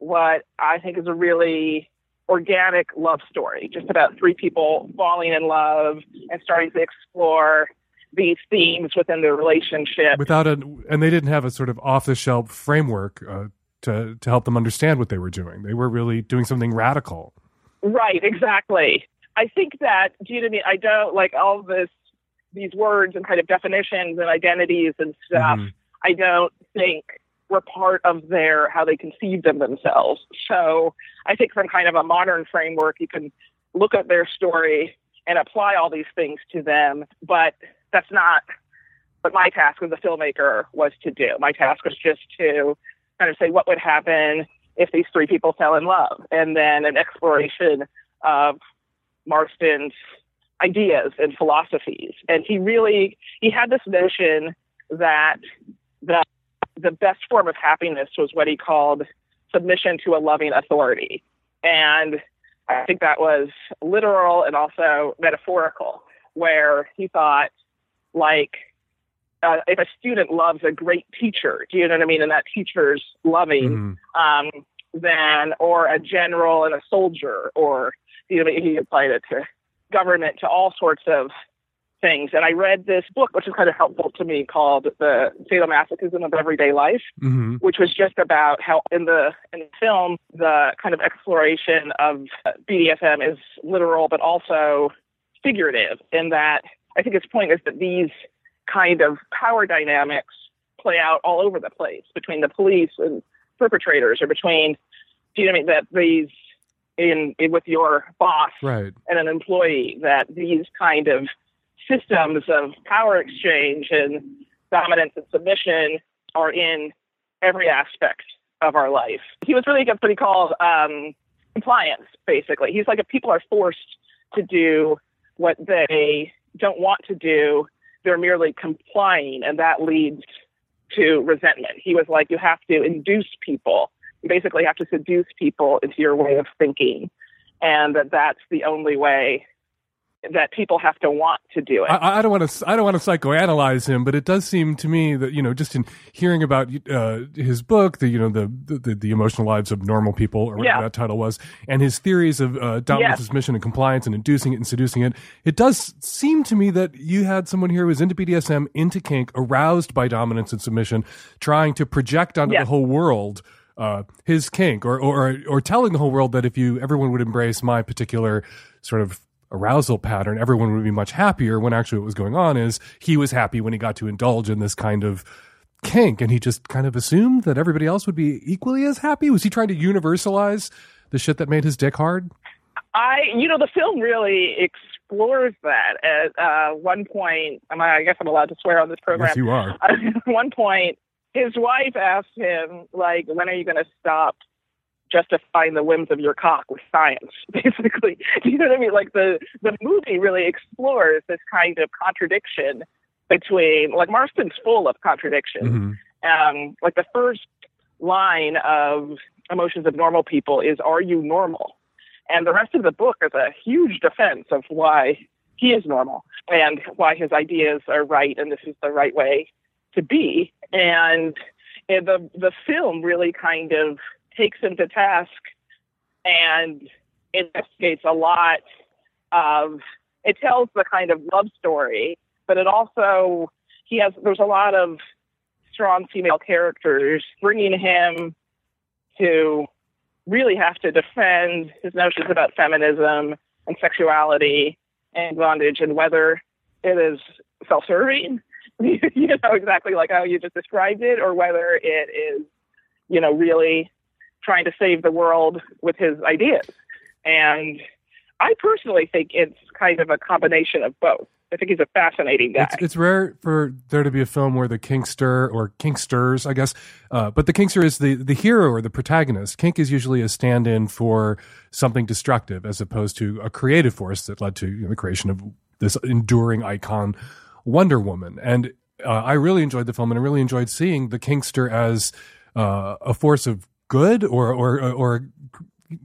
what I think is a really organic love story, just about three people falling in love and starting to explore these themes within their relationship. Without a, and they didn't have a sort of off the shelf framework uh, to to help them understand what they were doing. They were really doing something radical. Right, exactly. I think that do you know what I mean? I don't like all this these words and kind of definitions and identities and stuff. Mhm. I don't think were part of their how they conceived of themselves. So I think from kind of a modern framework, you can look at their story and apply all these things to them, but that's not what my task as a filmmaker was to do. My task was just to kind of say what would happen if these three people fell in love, and then an exploration of Marston's ideas and philosophies. And he really he had this notion that the the best form of happiness was what he called submission to a loving authority. And I think that was literal and also metaphorical, where he thought, like, uh, if a student loves a great teacher, do you know what I mean? And that teacher's loving, um, then, or a general and a soldier, or you know, he applied it to government, to all sorts of things. And I read this book, which is kind of helpful to me, called "The Sadomasochism of Everyday Life." Mm-hmm. which was just about how in the in the film the kind of exploration of BDSM is literal but also figurative in that I think his point is that these kind of power dynamics play out all over the place between the police and perpetrators or between do you know what I mean that these in, in with your boss Right. and an employee that these kind of systems of power exchange and dominance and submission are in every aspect of our life. He was really against what he called um, compliance, basically. He's like, if people are forced to do what they don't want to do, they're merely complying, and that leads to resentment. He was like, you have to induce people. You basically have to seduce people into your way of thinking, and that that's the only way that people have to want to do it. I, I don't want to. I don't want to psychoanalyze him, but it does seem to me that you know, just in hearing about uh, his book, the you know the, the the emotional lives of normal people, or whatever Yeah. that title was, and his theories of uh, dominance, Yes. submission, and compliance, and inducing it and seducing it. It does seem to me that you had someone here who was into BDSM, into kink, aroused by dominance and submission, trying to project onto Yes. the whole world. Uh, his kink, or, or or telling the whole world that if you everyone would embrace my particular sort of arousal pattern, everyone would be much happier when actually what was going on is he was happy when he got to indulge in this kind of kink and he just kind of assumed that everybody else would be equally as happy. Was he trying to universalize the shit that made his dick hard? I, you know, the film really explores that. At uh, one point, I, I guess I'm allowed to swear on this program. Yes, you are. At [LAUGHS] one point, his wife asked him, like, when are you going to stop justifying the whims of your cock with science? [LAUGHS] Basically, you know what I mean? Like the the movie really explores this kind of contradiction between, like, Marston's full of contradiction. Mm-hmm. Um, like the first line of emotions of normal people is are you normal and the rest of the book is a huge defense of why he is normal and why his ideas are right and this is the right way to be and the the film really kind of takes him to task and investigates a lot of it tells the kind of love story but it also he has there's a lot of strong female characters bringing him to really have to defend his notions about feminism and sexuality and bondage and whether it is self-serving [LAUGHS] you know exactly like how you just described it or whether it is you know really trying to save the world with his ideas and i personally think it's kind of a combination of both I think he's a fascinating guy. It's, it's, rare for there to be a film where the kinkster or kinksters, I guess, uh, but the kinkster is the, the hero or the protagonist. Kink is usually a stand in for something destructive as opposed to a creative force that led to you know, the creation of this enduring icon, Wonder Woman. And uh, I really enjoyed the film and I really enjoyed seeing the kinkster as uh, a force of good or, or, or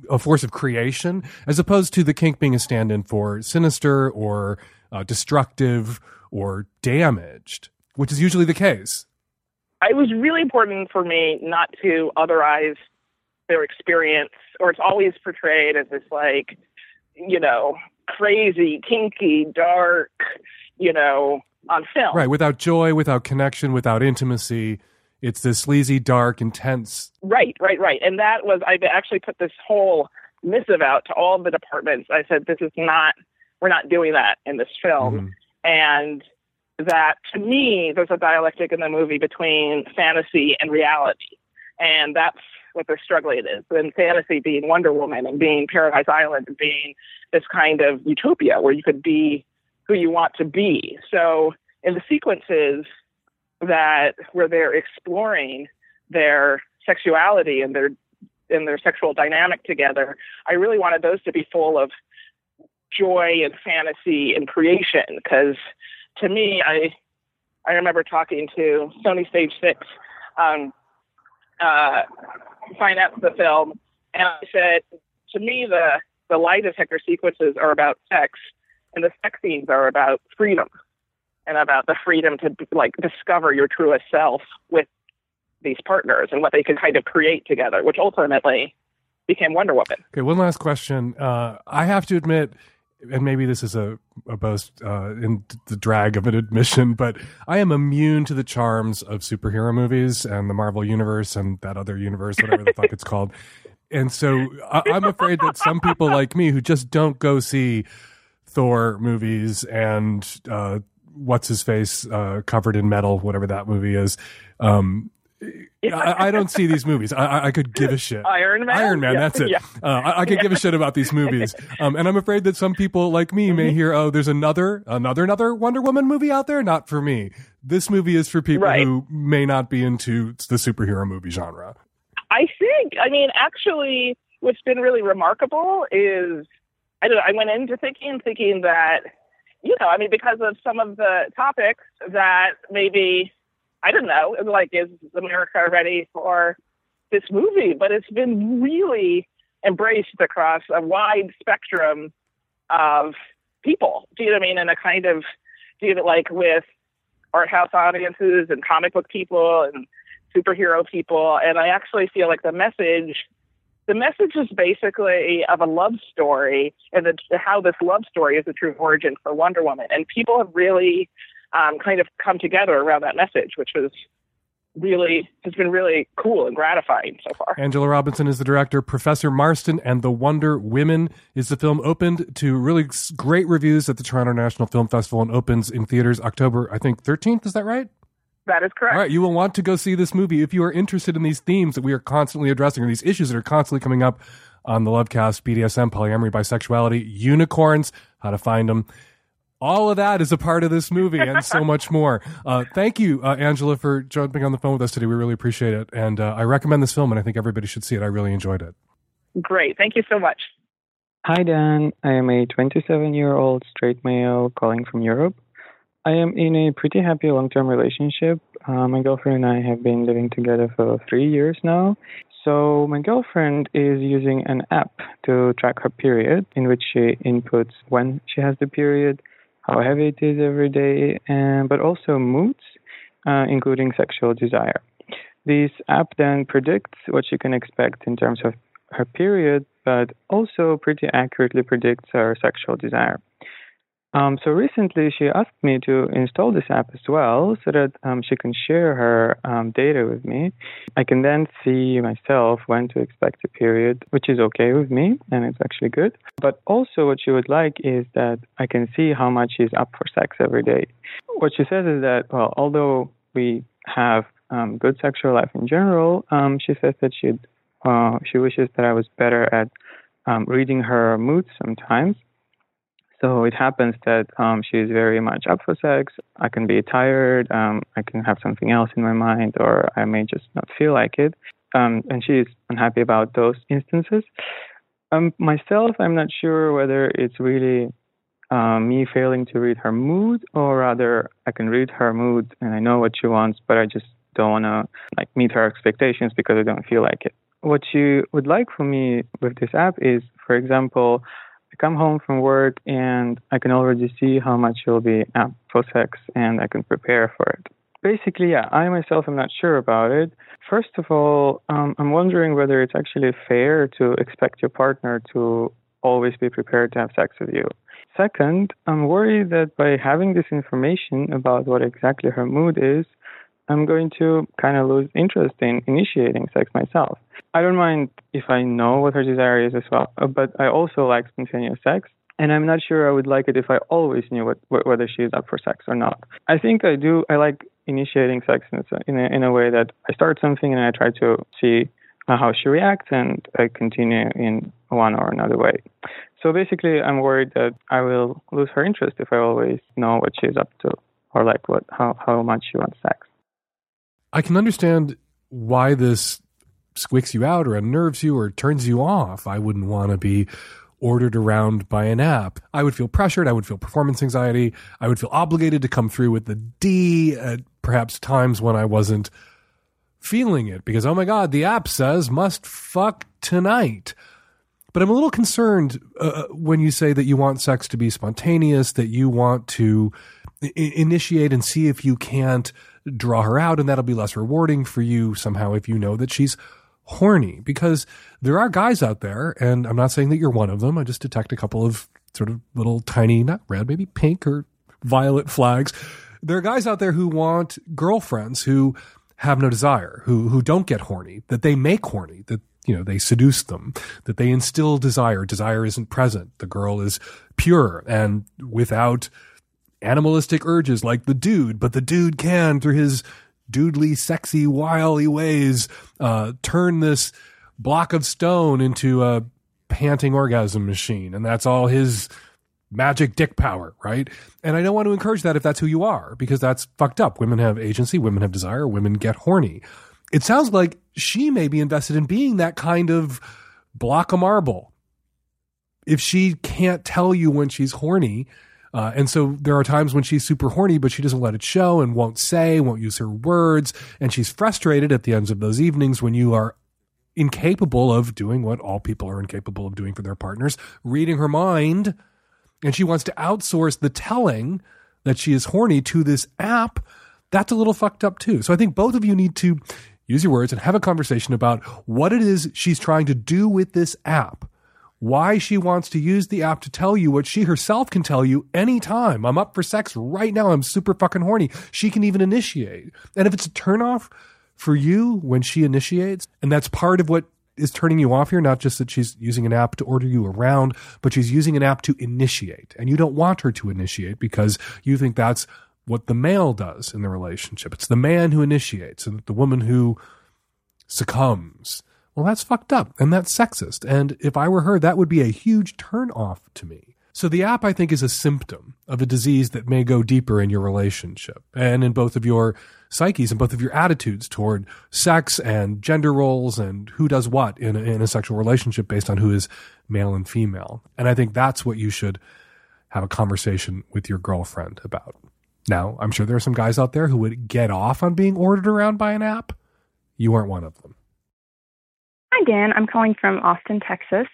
a force of creation as opposed to the kink being a stand in for sinister or uh, destructive or damaged, which is usually the case. It was really important for me not to otherize their experience, or it's always portrayed as this like, you know, crazy, kinky, dark, you know, on film. Right, without joy, without connection, without intimacy. It's this sleazy, dark, intense. Right, right, right. And that was, I actually put this whole missive out to all the departments. I said, this is not we're not doing that in this film. Mm-hmm. And that to me, there's a dialectic in the movie between fantasy and reality. And that's what they're struggling is. And fantasy being Wonder Woman and being Paradise Island and being this kind of utopia where you could be who you want to be. So in the sequences that where they're exploring their sexuality and their and their sexual dynamic together, I really wanted those to be full of joy and fantasy and creation. Because to me i i remember talking to sony stage six um uh finance the film and i said to me the the lie detector sequences are about sex and the sex scenes are about freedom and about the freedom to like discover your truest self with these partners and what they could kind of create together which ultimately became wonder woman okay one last question uh, i have to admit and maybe this is a, a boast uh, in the drag of an admission, but I am immune to the charms of superhero movies and the Marvel universe and that other universe, whatever the fuck it's called. And so I, I'm afraid that some people like me who just don't go see Thor movies and uh, what's his face uh, covered in metal, whatever that movie is, um, I, I, don't see these movies. I, I, could give a shit. Iron Man. Iron Man. Yeah. That's it. Yeah. Uh, I, I, could yeah. give a shit about these movies. [LAUGHS] Um, and I'm afraid that some people like me may mm-hmm. hear, "Oh, there's another, another, another Wonder Woman movie out there." Not for me. This movie is for people right. who may not be into the superhero movie genre. I think. I mean, actually, what's been really remarkable is I don't know. I went into thinking, thinking that you know, I mean, because of some of the topics that maybe I don't know, like, is America ready for this movie? But it's been really embraced across a wide spectrum of people. Do you know what I mean? And a kind of, do you know, like with art house audiences and comic book people and superhero people. And I actually feel like the message, the message is basically of a love story and the, how this love story is the true origin for Wonder Woman. And people have really um, kind of come together around that message, which was really has been really cool and gratifying so far. Angela Robinson is the director. Professor Marston and the Wonder Women is the film opened to really great reviews at the Toronto International Film Festival and opens in theaters October, I think, 13th. Is that right? That is correct. All right, you will want to go see this movie if you are interested in these themes that we are constantly addressing or these issues that are constantly coming up on the Lovecast, BDSM, polyamory, bisexuality, unicorns, how to find them all of that is a part of this movie and so [LAUGHS] much more. Uh, thank you, uh, Angela, for jumping on the phone with us today. We really appreciate it. And uh, I recommend this film, and I think everybody should see it. I really enjoyed it. Great. Thank you so much. Hi, Dan. I am a 27 year old straight male calling from Europe. I am in a pretty happy long term relationship. Uh, my girlfriend and I have been living together for three years now. So my girlfriend is using an app to track her period, in which she inputs when she has the period, how heavy it is every day, and but also moods, uh, including sexual desire. This app then predicts what she can expect in terms of her period, but also pretty accurately predicts her sexual desire. Um, so recently, she asked me to install this app as well, so that um, she can share her um, data with me. I can then see myself when to expect a period, which is okay with me, and it's actually good. But also, what she would like is that I can see how much she's up for sex every day. What she says is that, well, although we have um, good sexual life in general, um, she says that she'd uh, she wishes that I was better at um, reading her moods sometimes. So it happens that um, she's very much up for sex. I can be tired. Um, I can have something else in my mind, or I may just not feel like it. Um, and she's unhappy about those instances. Um, myself, I'm not sure whether it's really uh, me failing to read her mood, or rather, I can read her mood and I know what she wants, but I just don't want to like meet her expectations because I don't feel like it. What she would like from me with this app is, for example, Come home from work and I can already see how much she'll be up for sex and I can prepare for it. Basically, yeah, I myself am not sure about it. First of all, um, I'm wondering whether it's actually fair to expect your partner to always be prepared to have sex with you. Second, I'm worried that by having this information about what exactly her mood is, I'm going to kind of lose interest in initiating sex myself. I don't mind if I know what her desire is as well, uh, but I also like spontaneous sex. And I'm not sure I would like it if I always knew what, whether she is up for sex or not. I think I do. I like initiating sex in a, in a way that I start something and I try to see uh, how she reacts and I continue in one or another way. So basically, I'm worried that I will lose her interest if I always know what she's up to or like what how how much she wants sex. I can understand why this squicks you out or unnerves you or turns you off. I wouldn't want to be ordered around by an app. I would feel pressured. I would feel performance anxiety. I would feel obligated to come through with the D at perhaps times when I wasn't feeling it because, oh my God, the app says must fuck tonight. But I'm a little concerned uh, when you say that you want sex to be spontaneous, that you want to I- initiate and see if you can't draw her out, and that'll be less rewarding for you somehow if you know that she's horny because there are guys out there, and I'm not saying that you're one of them. I just detect a couple of sort of little tiny, not red, maybe pink or violet flags. There are guys out there who want girlfriends who have no desire, who who don't get horny, that they make horny, that you know they seduce them, that they instill desire. Desire isn't present. The girl is pure and without animalistic urges like the dude, but the dude can through his doodly, sexy, wily ways, uh, turn this block of stone into a panting orgasm machine. And that's all his magic dick power, right? And I don't want to encourage that if that's who you are, because that's fucked up. Women have agency, women have desire, women get horny. It sounds like she may be invested in being that kind of block of marble. If she can't tell you when she's horny, uh, and so there are times when she's super horny, but she doesn't let it show and won't say, won't use her words. And she's frustrated at the ends of those evenings when you are incapable of doing what all people are incapable of doing for their partners, reading her mind. And she wants to outsource the telling that she is horny to this app. That's a little fucked up too. So I think both of you need to use your words and have a conversation about what it is she's trying to do with this app why she wants to use the app to tell you what she herself can tell you anytime. I'm up for sex right now. I'm super fucking horny. She can even initiate. And if it's a turnoff for you when she initiates, and that's part of what is turning you off here, not just that she's using an app to order you around, but she's using an app to initiate. And you don't want her to initiate because you think that's what the male does in the relationship. It's the man who initiates and the woman who succumbs. Well, that's fucked up and that's sexist. And if I were her, that would be a huge turn off to me. So the app, I think, is a symptom of a disease that may go deeper in your relationship and in both of your psyches and both of your attitudes toward sex and gender roles and who does what in a, in a sexual relationship based on who is male and female. And I think that's what you should have a conversation with your girlfriend about. Now, I'm sure there are some guys out there who would get off on being ordered around by an app. You aren't one of them. Hi, Dan. I'm calling from Austin, Texas,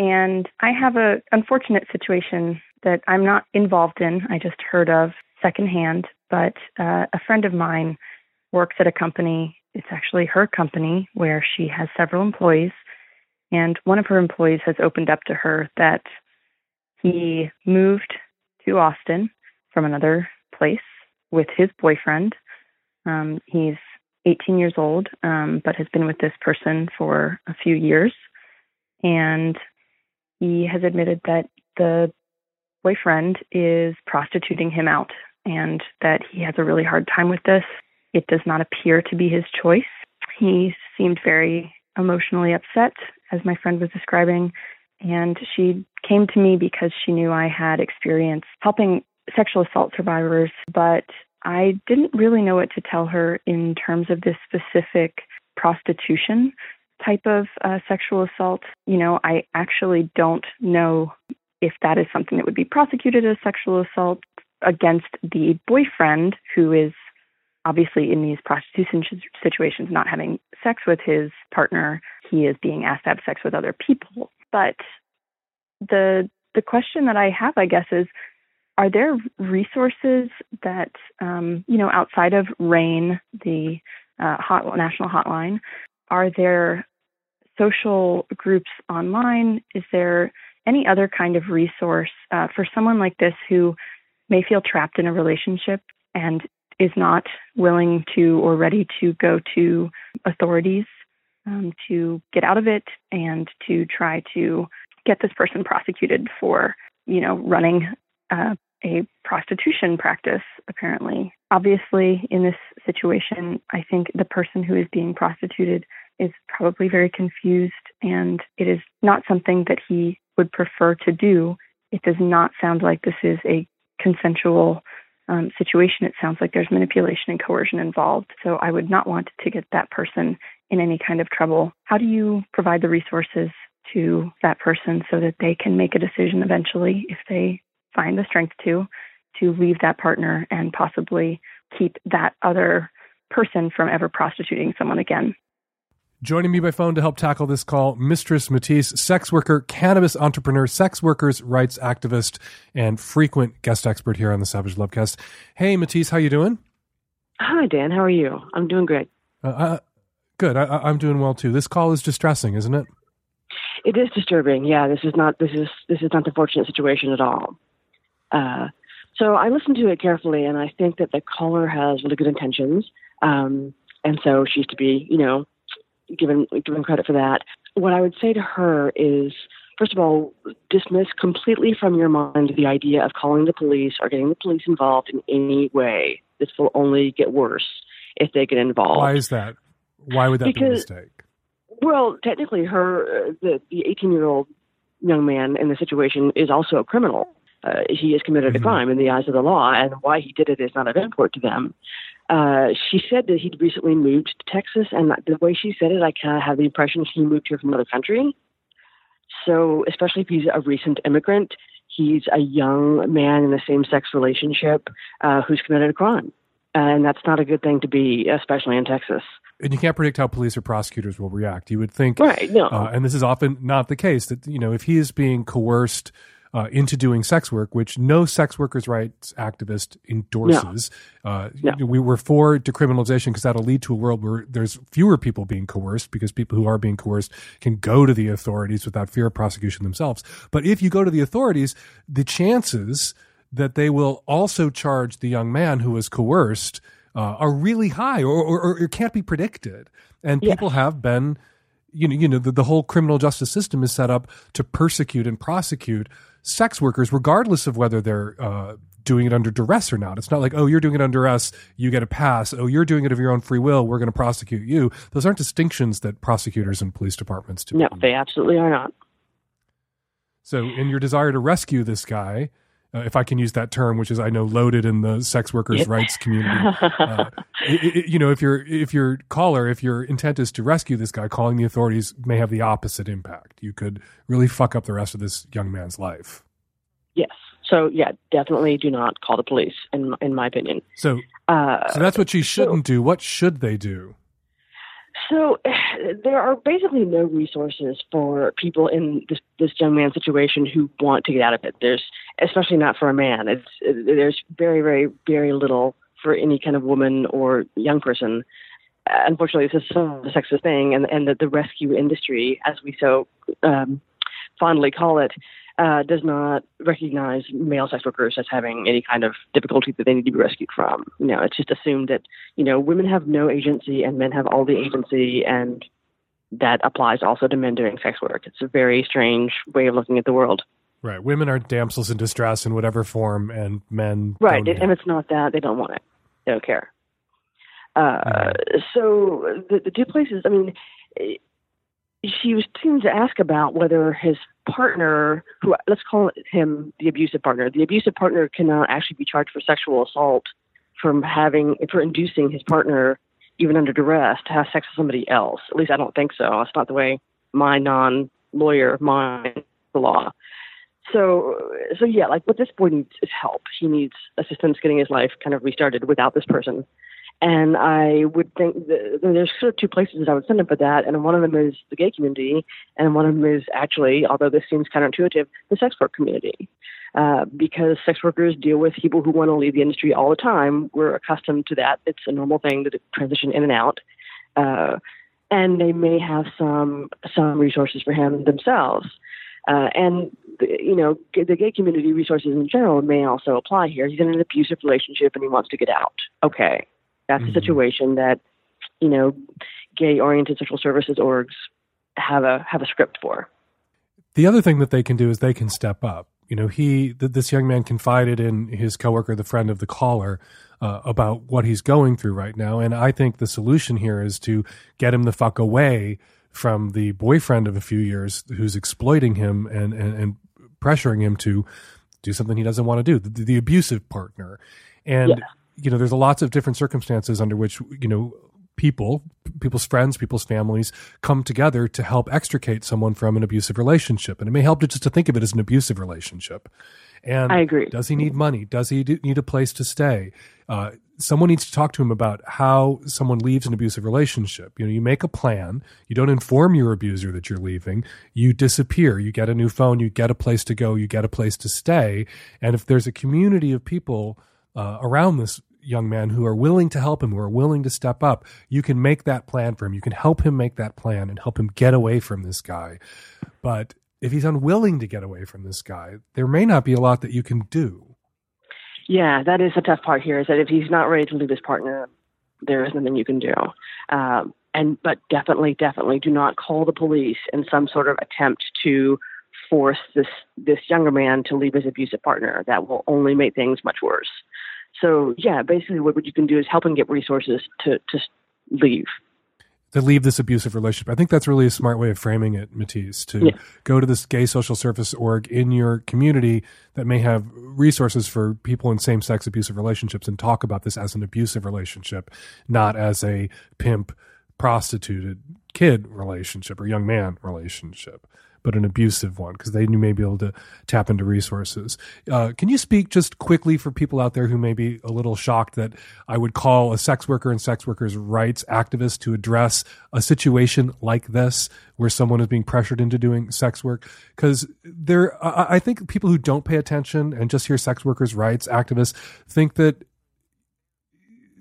and I have a unfortunate situation that I'm not involved in. I just heard of secondhand, but uh, a friend of mine works at a company. It's actually her company where she has several employees, and one of her employees has opened up to her that he moved to Austin from another place with his boyfriend. Um, he's 18 years old, um, but has been with this person for a few years. And he has admitted that the boyfriend is prostituting him out and that he has a really hard time with this. It does not appear to be his choice. He seemed very emotionally upset, as my friend was describing, and she came to me because she knew I had experience helping sexual assault survivors, but I didn't really know what to tell her in terms of this specific prostitution type of uh, sexual assault. You know, I actually don't know if that is something that would be prosecuted as sexual assault against the boyfriend who is obviously in these prostitution situations not having sex with his partner he is being asked to have sex with other people but the the question that i have i guess is are there resources that um, you know outside of RAINN, the uh, hot, national hotline are there social groups online? Is there any other kind of resource uh, for someone like this who may feel trapped in a relationship and is not willing to or ready to go to authorities um, to get out of it and to try to get this person prosecuted for you know running uh, a prostitution practice, apparently. Obviously, in this situation, I think the person who is being prostituted is probably very confused, and it is not something that he would prefer to do. It does not sound like this is a consensual um, situation. It sounds like there's manipulation and coercion involved. So I would not want to get that person in any kind of trouble. How do you provide the resources to that person so that they can make a decision eventually if they find the strength to to leave that partner and possibly keep that other person from ever prostituting someone again. Joining me by phone to help tackle this call, Mistress Matisse, sex worker, cannabis entrepreneur, sex workers' rights activist, and frequent guest expert here on the Savage Lovecast. Hey, Matisse, how you doing? Hi, Dan. How are you? I'm doing great. Uh, uh, good. I, am doing well too. This call is distressing, isn't it? It is disturbing. Yeah, this is not this is this is not the fortunate situation at all. Uh, so I listened to it carefully, and I think that the caller has really good intentions, um, and so she's to be, you know, given given credit for that. What I would say to her is, first of all, dismiss completely from your mind the idea of calling the police or getting the police involved in any way. This will only get worse if they get involved. Why is that? Why would that because, be a mistake? Well, technically, her uh, the the eighteen year old young man in the situation is also a criminal uh, he has committed mm-hmm. a crime in the eyes of the law, and why he did it is not of import to them. Uh, she said that he'd recently moved to Texas, and the way she said it, I kind of have the impression he moved here from another country. So, especially if he's a recent immigrant, he's a young man in a same sex relationship uh, who's committed a crime. And that's not a good thing to be, especially in Texas. And you can't predict how police or prosecutors will react. You would think, right? No, uh, and this is often not the case. That you know, if he is being coerced uh, into doing sex work, which no sex workers' rights activist endorses. No. Uh, no. We were for decriminalization because that'll lead to a world where there's fewer people being coerced because people who are being coerced can go to the authorities without fear of prosecution themselves. But if you go to the authorities, the chances that they will also charge the young man who was coerced uh, are really high or, or, or, it can't be predicted. And people have been you know, you know, the, the whole criminal justice system is set up to persecute and prosecute sex workers, regardless of whether they're uh, doing it under duress or not. It's not like, oh, you're doing it under us, you get a pass. Oh, you're doing it of your own free will, we're going to prosecute you. Those aren't distinctions that prosecutors and police departments do. No, they absolutely are not. So, in your desire to rescue this guy, uh, if I can use that term, which is I know loaded in the sex workers' yep. rights community. [LAUGHS] Uh, it, it, you know, if your if your caller, if your intent is to rescue this guy, calling the authorities may have the opposite impact. You could really fuck up the rest of this young man's life. Yes. So yeah, definitely do not call the police. In in my opinion. So, Uh, so that's what she shouldn't do. What should they do? So [SIGHS] there are basically no resources for people in this this young man's situation who want to get out of it. There's especially not for a man. It's there's very very very little for any kind of woman or young person. Unfortunately, this is so a sexist thing, and and the, the rescue industry, as we so um, fondly call it, uh, does not recognize male sex workers as having any kind of difficulty that they need to be rescued from. You know, it's just assumed that you know women have no agency and men have all the agency, and that applies also to men doing sex work. It's a very strange way of looking at the world. Right. Women are damsels in distress in whatever form, and men. Right, and if it's not that, they don't want it. They don't care. Uh, so the, the two places. I mean, she was seemed to ask about whether his partner, who let's call him the abusive partner, the abusive partner cannot actually be charged for sexual assault from having for inducing his partner, even under duress, to have sex with somebody else. At least I don't think so. That's not the way my non-lawyer mind the law. So, so yeah, like what this boy needs is help. He needs assistance getting his life kind of restarted without this person. And I would think that there's sort of two places that I would send him for that, and one of them is the gay community, and one of them is actually, although this seems counterintuitive, the sex work community. Uh, because sex workers deal with people who want to leave the industry all the time. We're accustomed to that. It's a normal thing to transition in and out. Uh, and they may have some some resources for him themselves. Uh, and you know, the gay community resources in general may also apply here. He's in an abusive relationship and he wants to get out. Okay, that's a situation that you know, gay-oriented social services orgs have a have a script for. The other thing that they can do is they can step up. You know, he th- this young man confided in his coworker, the friend of the caller, uh, about what he's going through right now, and I think the solution here is to get him the fuck away from the boyfriend of a few years who's exploiting him and and, and pressuring him to do something he doesn't want to do. The, the abusive partner, and Yeah. you know, there's lots of different circumstances under which you know people, people's friends, people's families come together to help extricate someone from an abusive relationship. And it may help to just to think of it as an abusive relationship. And I agree. Does he need money? Does he do- need a place to stay? Uh, someone needs to talk to him about how someone leaves an abusive relationship. You know, you make a plan. You don't inform your abuser that you're leaving. You disappear. You get a new phone. You get a place to go. You get a place to stay. And if there's a community of people uh, around this young man who are willing to help him, who are willing to step up, you can make that plan for him. You can help him make that plan and help him get away from this guy. But if he's unwilling to get away from this guy, there may not be a lot that you can do. Yeah, that is the tough part here. Is that if he's not ready to leave his partner, there is nothing you can do. Um, and but definitely, definitely, do not call the police in some sort of attempt to force this this younger man to leave his abusive partner. That will only make things much worse. So yeah, basically, what, what you can do is help him get resources to to leave. To leave this abusive relationship. I think that's really a smart way of framing it, Matisse, to Yeah. go to this gay social service org in your community that may have resources for people in same sex abusive relationships and talk about this as an abusive relationship, not as a pimp prostituted kid relationship or young man relationship. But an abusive one because they may be able to tap into resources. Uh, can you speak just quickly for people out there who may be a little shocked that I would call a sex worker and sex workers' rights activist to address a situation like this where someone is being pressured into doing sex work? Because there, I I think people who don't pay attention and just hear sex workers' rights activists think that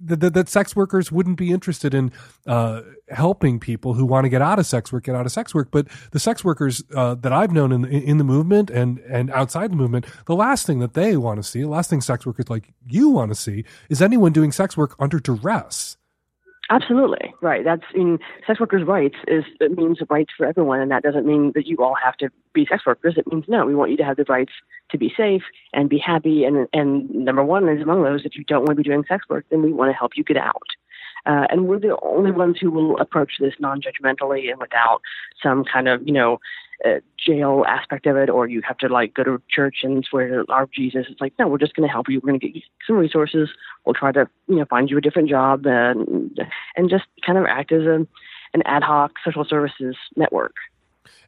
that, that, sex workers wouldn't be interested in uh, helping people who want to get out of sex work get out of sex work. But the sex workers uh, that I've known in in the movement and and outside the movement, the last thing that they want to see, the last thing sex workers like you want to see, is anyone doing sex work under duress. Absolutely right. That's in sex workers' rights is it means rights for everyone, and that doesn't mean that you all have to be sex workers. It means no, we want you to have the rights to be safe and be happy. And and number one is among those, if you don't want to be doing sex work, then we want to help you get out. Uh, and we're the only ones who will approach this non-judgmentally and without some kind of you know uh, jail aspect of it, or you have to like go to church and swear to our Jesus. It's like no, we're just going to help you. We're going to get you some resources. We'll try to you know find you a different job and and just kind of act as a an ad hoc social services network.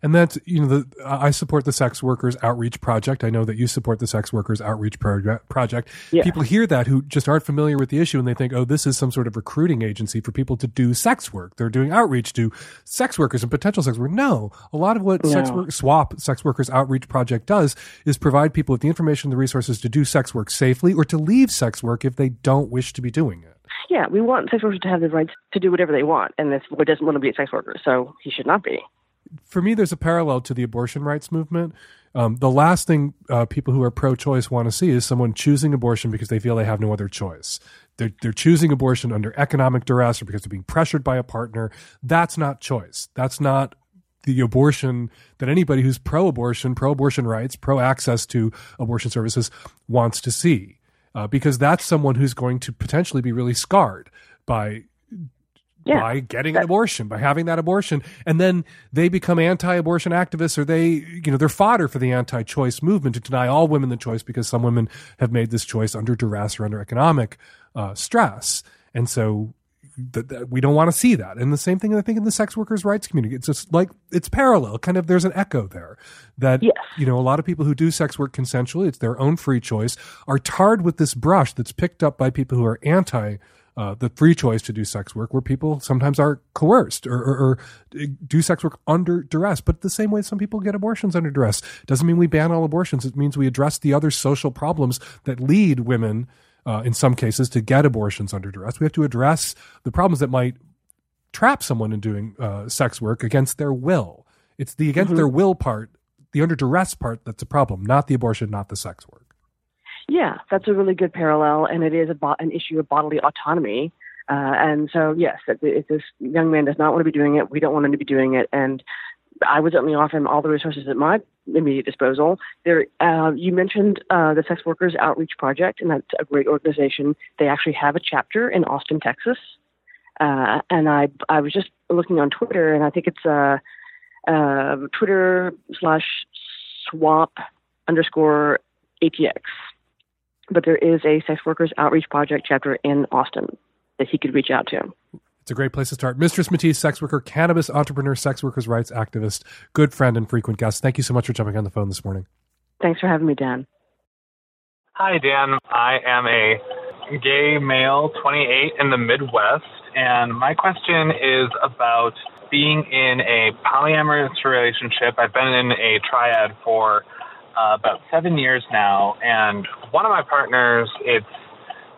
And that's you know the I support the sex workers outreach project. I know that you support the sex workers outreach Proje- project. Yeah. People hear that who just aren't familiar with the issue and they think, oh, this is some sort of recruiting agency for people to do sex work. They're doing outreach to sex workers and potential sex workers. No, a lot of what sex No. work SWOP sex workers outreach project does is provide people with the information, and the resources to do sex work safely or to leave sex work if they don't wish to be doing it. Yeah, we want sex workers to have the rights to do whatever they want, and this boy doesn't want to be a sex worker, so he should not be. For me, there's a parallel to the abortion rights movement. Um, the last thing uh, people who are pro-choice want to see is someone choosing abortion because they feel they have no other choice. They're, they're choosing abortion under economic duress or because they're being pressured by a partner. That's not choice. That's not the abortion that anybody who's pro-abortion, pro-abortion rights, pro-access to abortion services wants to see. Uh, because that's someone who's going to potentially be really scarred by Yeah. by getting an abortion, by having that abortion, and then they become anti-abortion activists, or they, you know, they're fodder for the anti-choice movement to deny all women the choice because some women have made this choice under duress or under economic uh, stress, and so that, that we don't want to see that. And the same thing I think in the sex workers' rights community. It's just like it's parallel. Kind of there's an echo there that you know a lot of people who do sex work consensually, it's their own free choice, are tarred with this brush that's picked up by people who are anti. Uh, the free choice to do sex work, where people sometimes are coerced or, or, or do sex work under duress, but the same way some people get abortions under duress doesn't mean we ban all abortions. It means we address the other social problems that lead women, uh, in some cases, to get abortions under duress. We have to address the problems that might trap someone in doing uh, sex work against their will. It's the against Mhm. their will part, the under duress part, that's a problem, not the abortion, not the sex work. Yeah, that's a really good parallel, and it is bo- an issue of bodily autonomy. Uh, and so, yes, if, if this young man does not want to be doing it, we don't want him to be doing it. And I would certainly offer him all the resources at my immediate disposal. There, uh, you mentioned uh, the Sex Workers Outreach Project, and that's a great organization. They actually have a chapter in Austin, Texas. Uh, and I, I was just looking on Twitter, and I think it's uh, uh, Twitter slash SWOP underscore ATX. But there is a Sex Workers Outreach Project chapter in Austin that he could reach out to. It's a great place to start. Mistress Matisse, sex worker, cannabis entrepreneur, sex workers' rights activist, good friend, and frequent guest. Thank you so much for jumping on the phone this morning. Thanks for having me, Dan. Hi, Dan. I am a gay male, 28, in the Midwest, and my question is about being in a polyamorous relationship. I've been in a triad for uh, about seven years now, and one of my partners, it's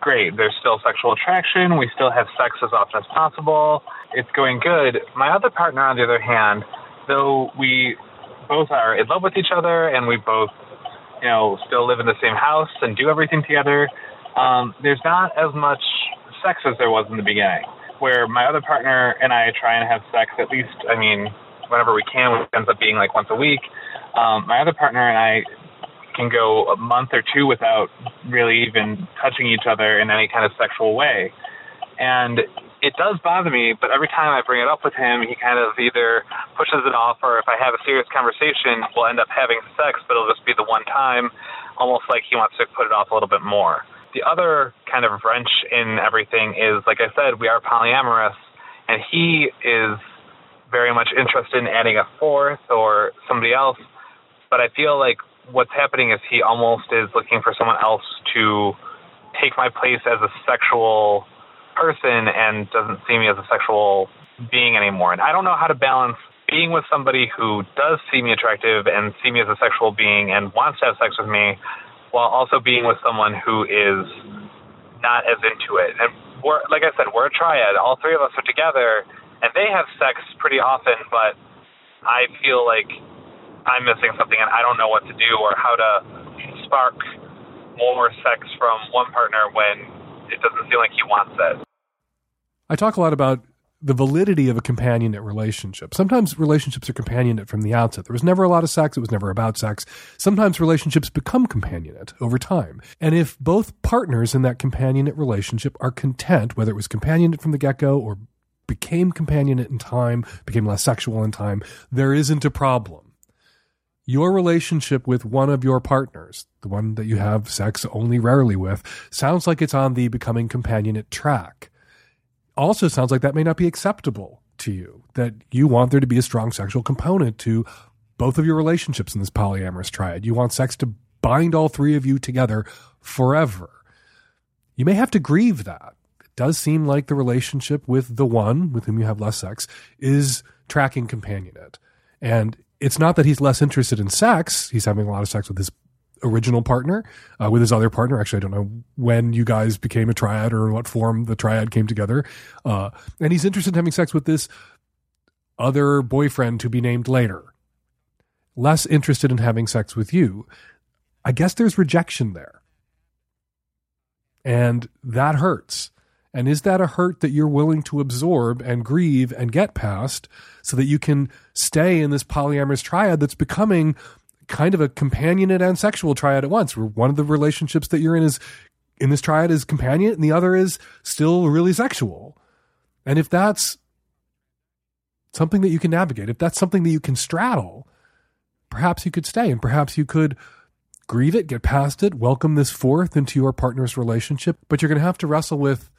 great. There's still sexual attraction. We still have sex as often as possible. It's going good. My other partner, on the other hand, though we both are in love with each other and we both you know, still live in the same house and do everything together, um, there's not as much sex as there was in the beginning. Where my other partner and I try and have sex at least, I mean, whenever we can, which ends up being like once a week. Um, my other partner and I can go a month or two without really even touching each other in any kind of sexual way. And it does bother me, but every time I bring it up with him, he kind of either pushes it off, or if I have a serious conversation, we'll end up having sex, but it'll just be the one time, almost like he wants to put it off a little bit more. The other kind of wrench in everything is, like I said, we are polyamorous, and he is very much interested in adding a fourth or somebody else, but I feel like what's happening is he almost is looking for someone else to take my place as a sexual person and doesn't see me as a sexual being anymore. And I don't know how to balance being with somebody who does see me attractive and see me as a sexual being and wants to have sex with me while also being with someone who is not as into it. And we're like I said, we're a triad. All three of us are together and they have sex pretty often, but I feel like I'm missing something and I don't know what to do or how to spark more sex from one partner when it doesn't feel like he wants it. I talk a lot about the validity of a companionate relationship. Sometimes relationships are companionate from the outset. There was never a lot of sex. It was never about sex. Sometimes relationships become companionate over time. And if both partners in that companionate relationship are content, whether it was companionate from the get go or became companionate in time, became less sexual in time, there isn't a problem. Your relationship with one of your partners, the one that you have sex only rarely with, sounds like it's on the becoming companionate track also sounds like that may not be acceptable to you that you want there to be a strong sexual component to both of your relationships in this polyamorous triad. You want sex to bind all three of you together forever. You may have to grieve that. It does seem like the relationship with the one with whom you have less sex is tracking companionate. And it's not that he's less interested in sex. He's having a lot of sex with his original partner, uh, with his other partner. Actually, I don't know when you guys became a triad or in what form the triad came together. Uh, and he's interested in having sex with this other boyfriend to be named later. Less interested in having sex with you. I guess there's rejection there. And that hurts. And is that a hurt that you're willing to absorb and grieve and get past so that you can stay in this polyamorous triad that's becoming kind of a companionate and sexual triad at once? Where one of the relationships that you're in is in this triad is companionate and the other is still really sexual. And if that's something that you can navigate, if that's something that you can straddle, perhaps you could stay and perhaps you could grieve it, get past it, welcome this fourth into your partner's relationship. But you're going to have to wrestle with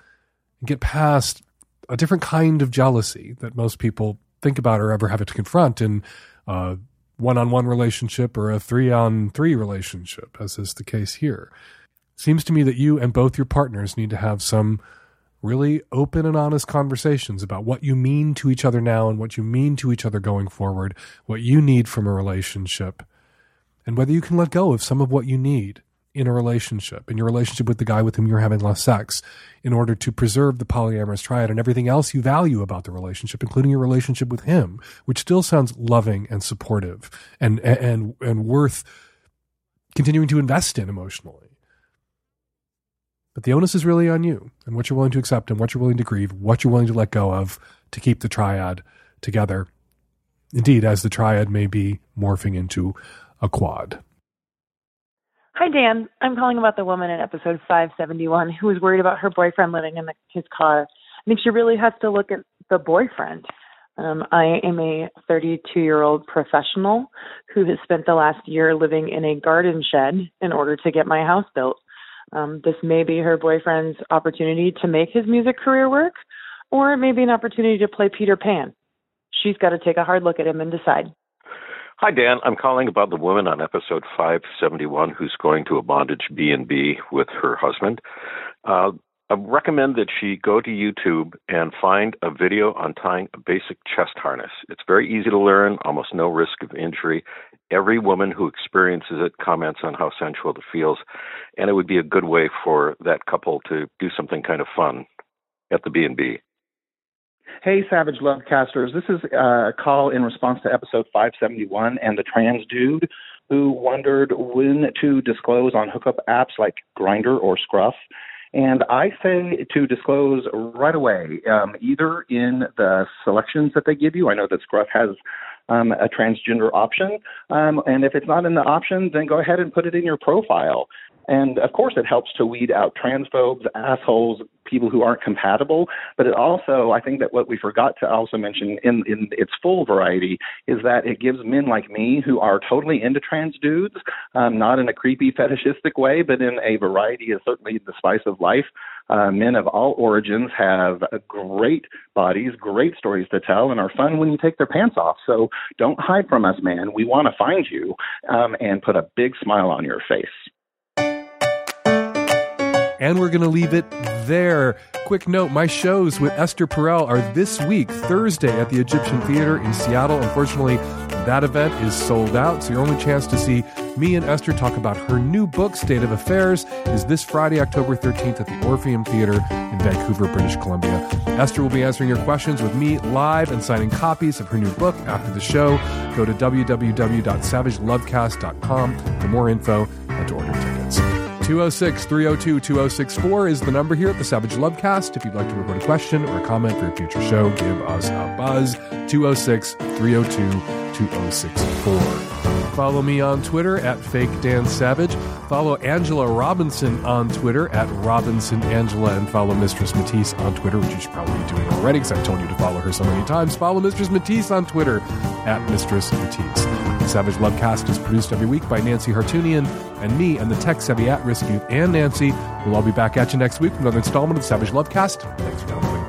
get past a different kind of jealousy that most people think about or ever have to confront in a one-on-one relationship or a three-on-three relationship, as is the case here. Seems to me that you and both your partners need to have some really open and honest conversations about what you mean to each other now and what you mean to each other going forward, what you need from a relationship, and whether you can let go of some of what you need in a relationship, in your relationship with the guy with whom you're having less sex, in order to preserve the polyamorous triad and everything else you value about the relationship, including your relationship with him, which still sounds loving and supportive and and and worth continuing to invest in emotionally. But the onus is really on you and what you're willing to accept and what you're willing to grieve, what you're willing to let go of to keep the triad together. Indeed, as the triad may be morphing into a quad. Hi, Dan. I'm calling about the woman in episode 571 who was worried about her boyfriend living in the, his car. I think she really has to look at the boyfriend. Um, I am a 32 year old professional who has spent the last year living in a garden shed in order to get my house built. Um, this may be her boyfriend's opportunity to make his music career work, or it may be an opportunity to play Peter Pan. She's got to take a hard look at him and decide. Hi, Dan. I'm calling about the woman on episode 571 who's going to a bondage B&B with her husband. Uh, I recommend that she go to YouTube and find a video on tying a basic chest harness. It's very easy to learn, almost no risk of injury. Every woman who experiences it comments on how sensual it feels, and it would be a good way for that couple to do something kind of fun at the B&B. Hey, Savage Lovecasters. This is a call in response to episode 571 and the trans dude who wondered when to disclose on hookup apps like Grindr or Scruff. And I say to disclose right away, um, either in the selections that they give you. I know that Scruff has um, a transgender option. Um, and if it's not in the option, then go ahead and put it in your profile. And of course, it helps to weed out transphobes, assholes, people who aren't compatible. But it also, I think that what we forgot to also mention in, in its full variety is that it gives men like me who are totally into trans dudes, um, not in a creepy fetishistic way, but in a variety of certainly the spice of life. Uh, men of all origins have great bodies, great stories to tell, and are fun when you take their pants off. So don't hide from us, man. We want to find you um, and put a big smile on your face. And we're going to leave it there. Quick note my shows with Esther Perel are this week, Thursday, at the Egyptian Theater in Seattle. Unfortunately, that event is sold out, so your only chance to see me and Esther talk about her new book, State of Affairs, is this Friday, October 13th at the Orpheum Theater in Vancouver, British Columbia. Esther will be answering your questions with me live and signing copies of her new book after the show. Go to www.savagelovecast.com for more info and to order tickets. 206 302 2064 is the number here at the Savage Lovecast. If you'd like to report a question or a comment for a future show, give us a buzz. 206 302 2064. Follow me on Twitter at Fake Dan Savage. Follow Angela Robinson on Twitter at Robinson Angela, and follow Mistress Matisse on Twitter, which you should probably be doing already because I've told you to follow her so many times. Follow Mistress Matisse on Twitter at Mistress Matisse. The Savage Lovecast is produced every week by Nancy Hartunian and me and the tech savvy at risk youth and Nancy. We'll all be back at you next week with another installment of the Savage Lovecast. Thanks for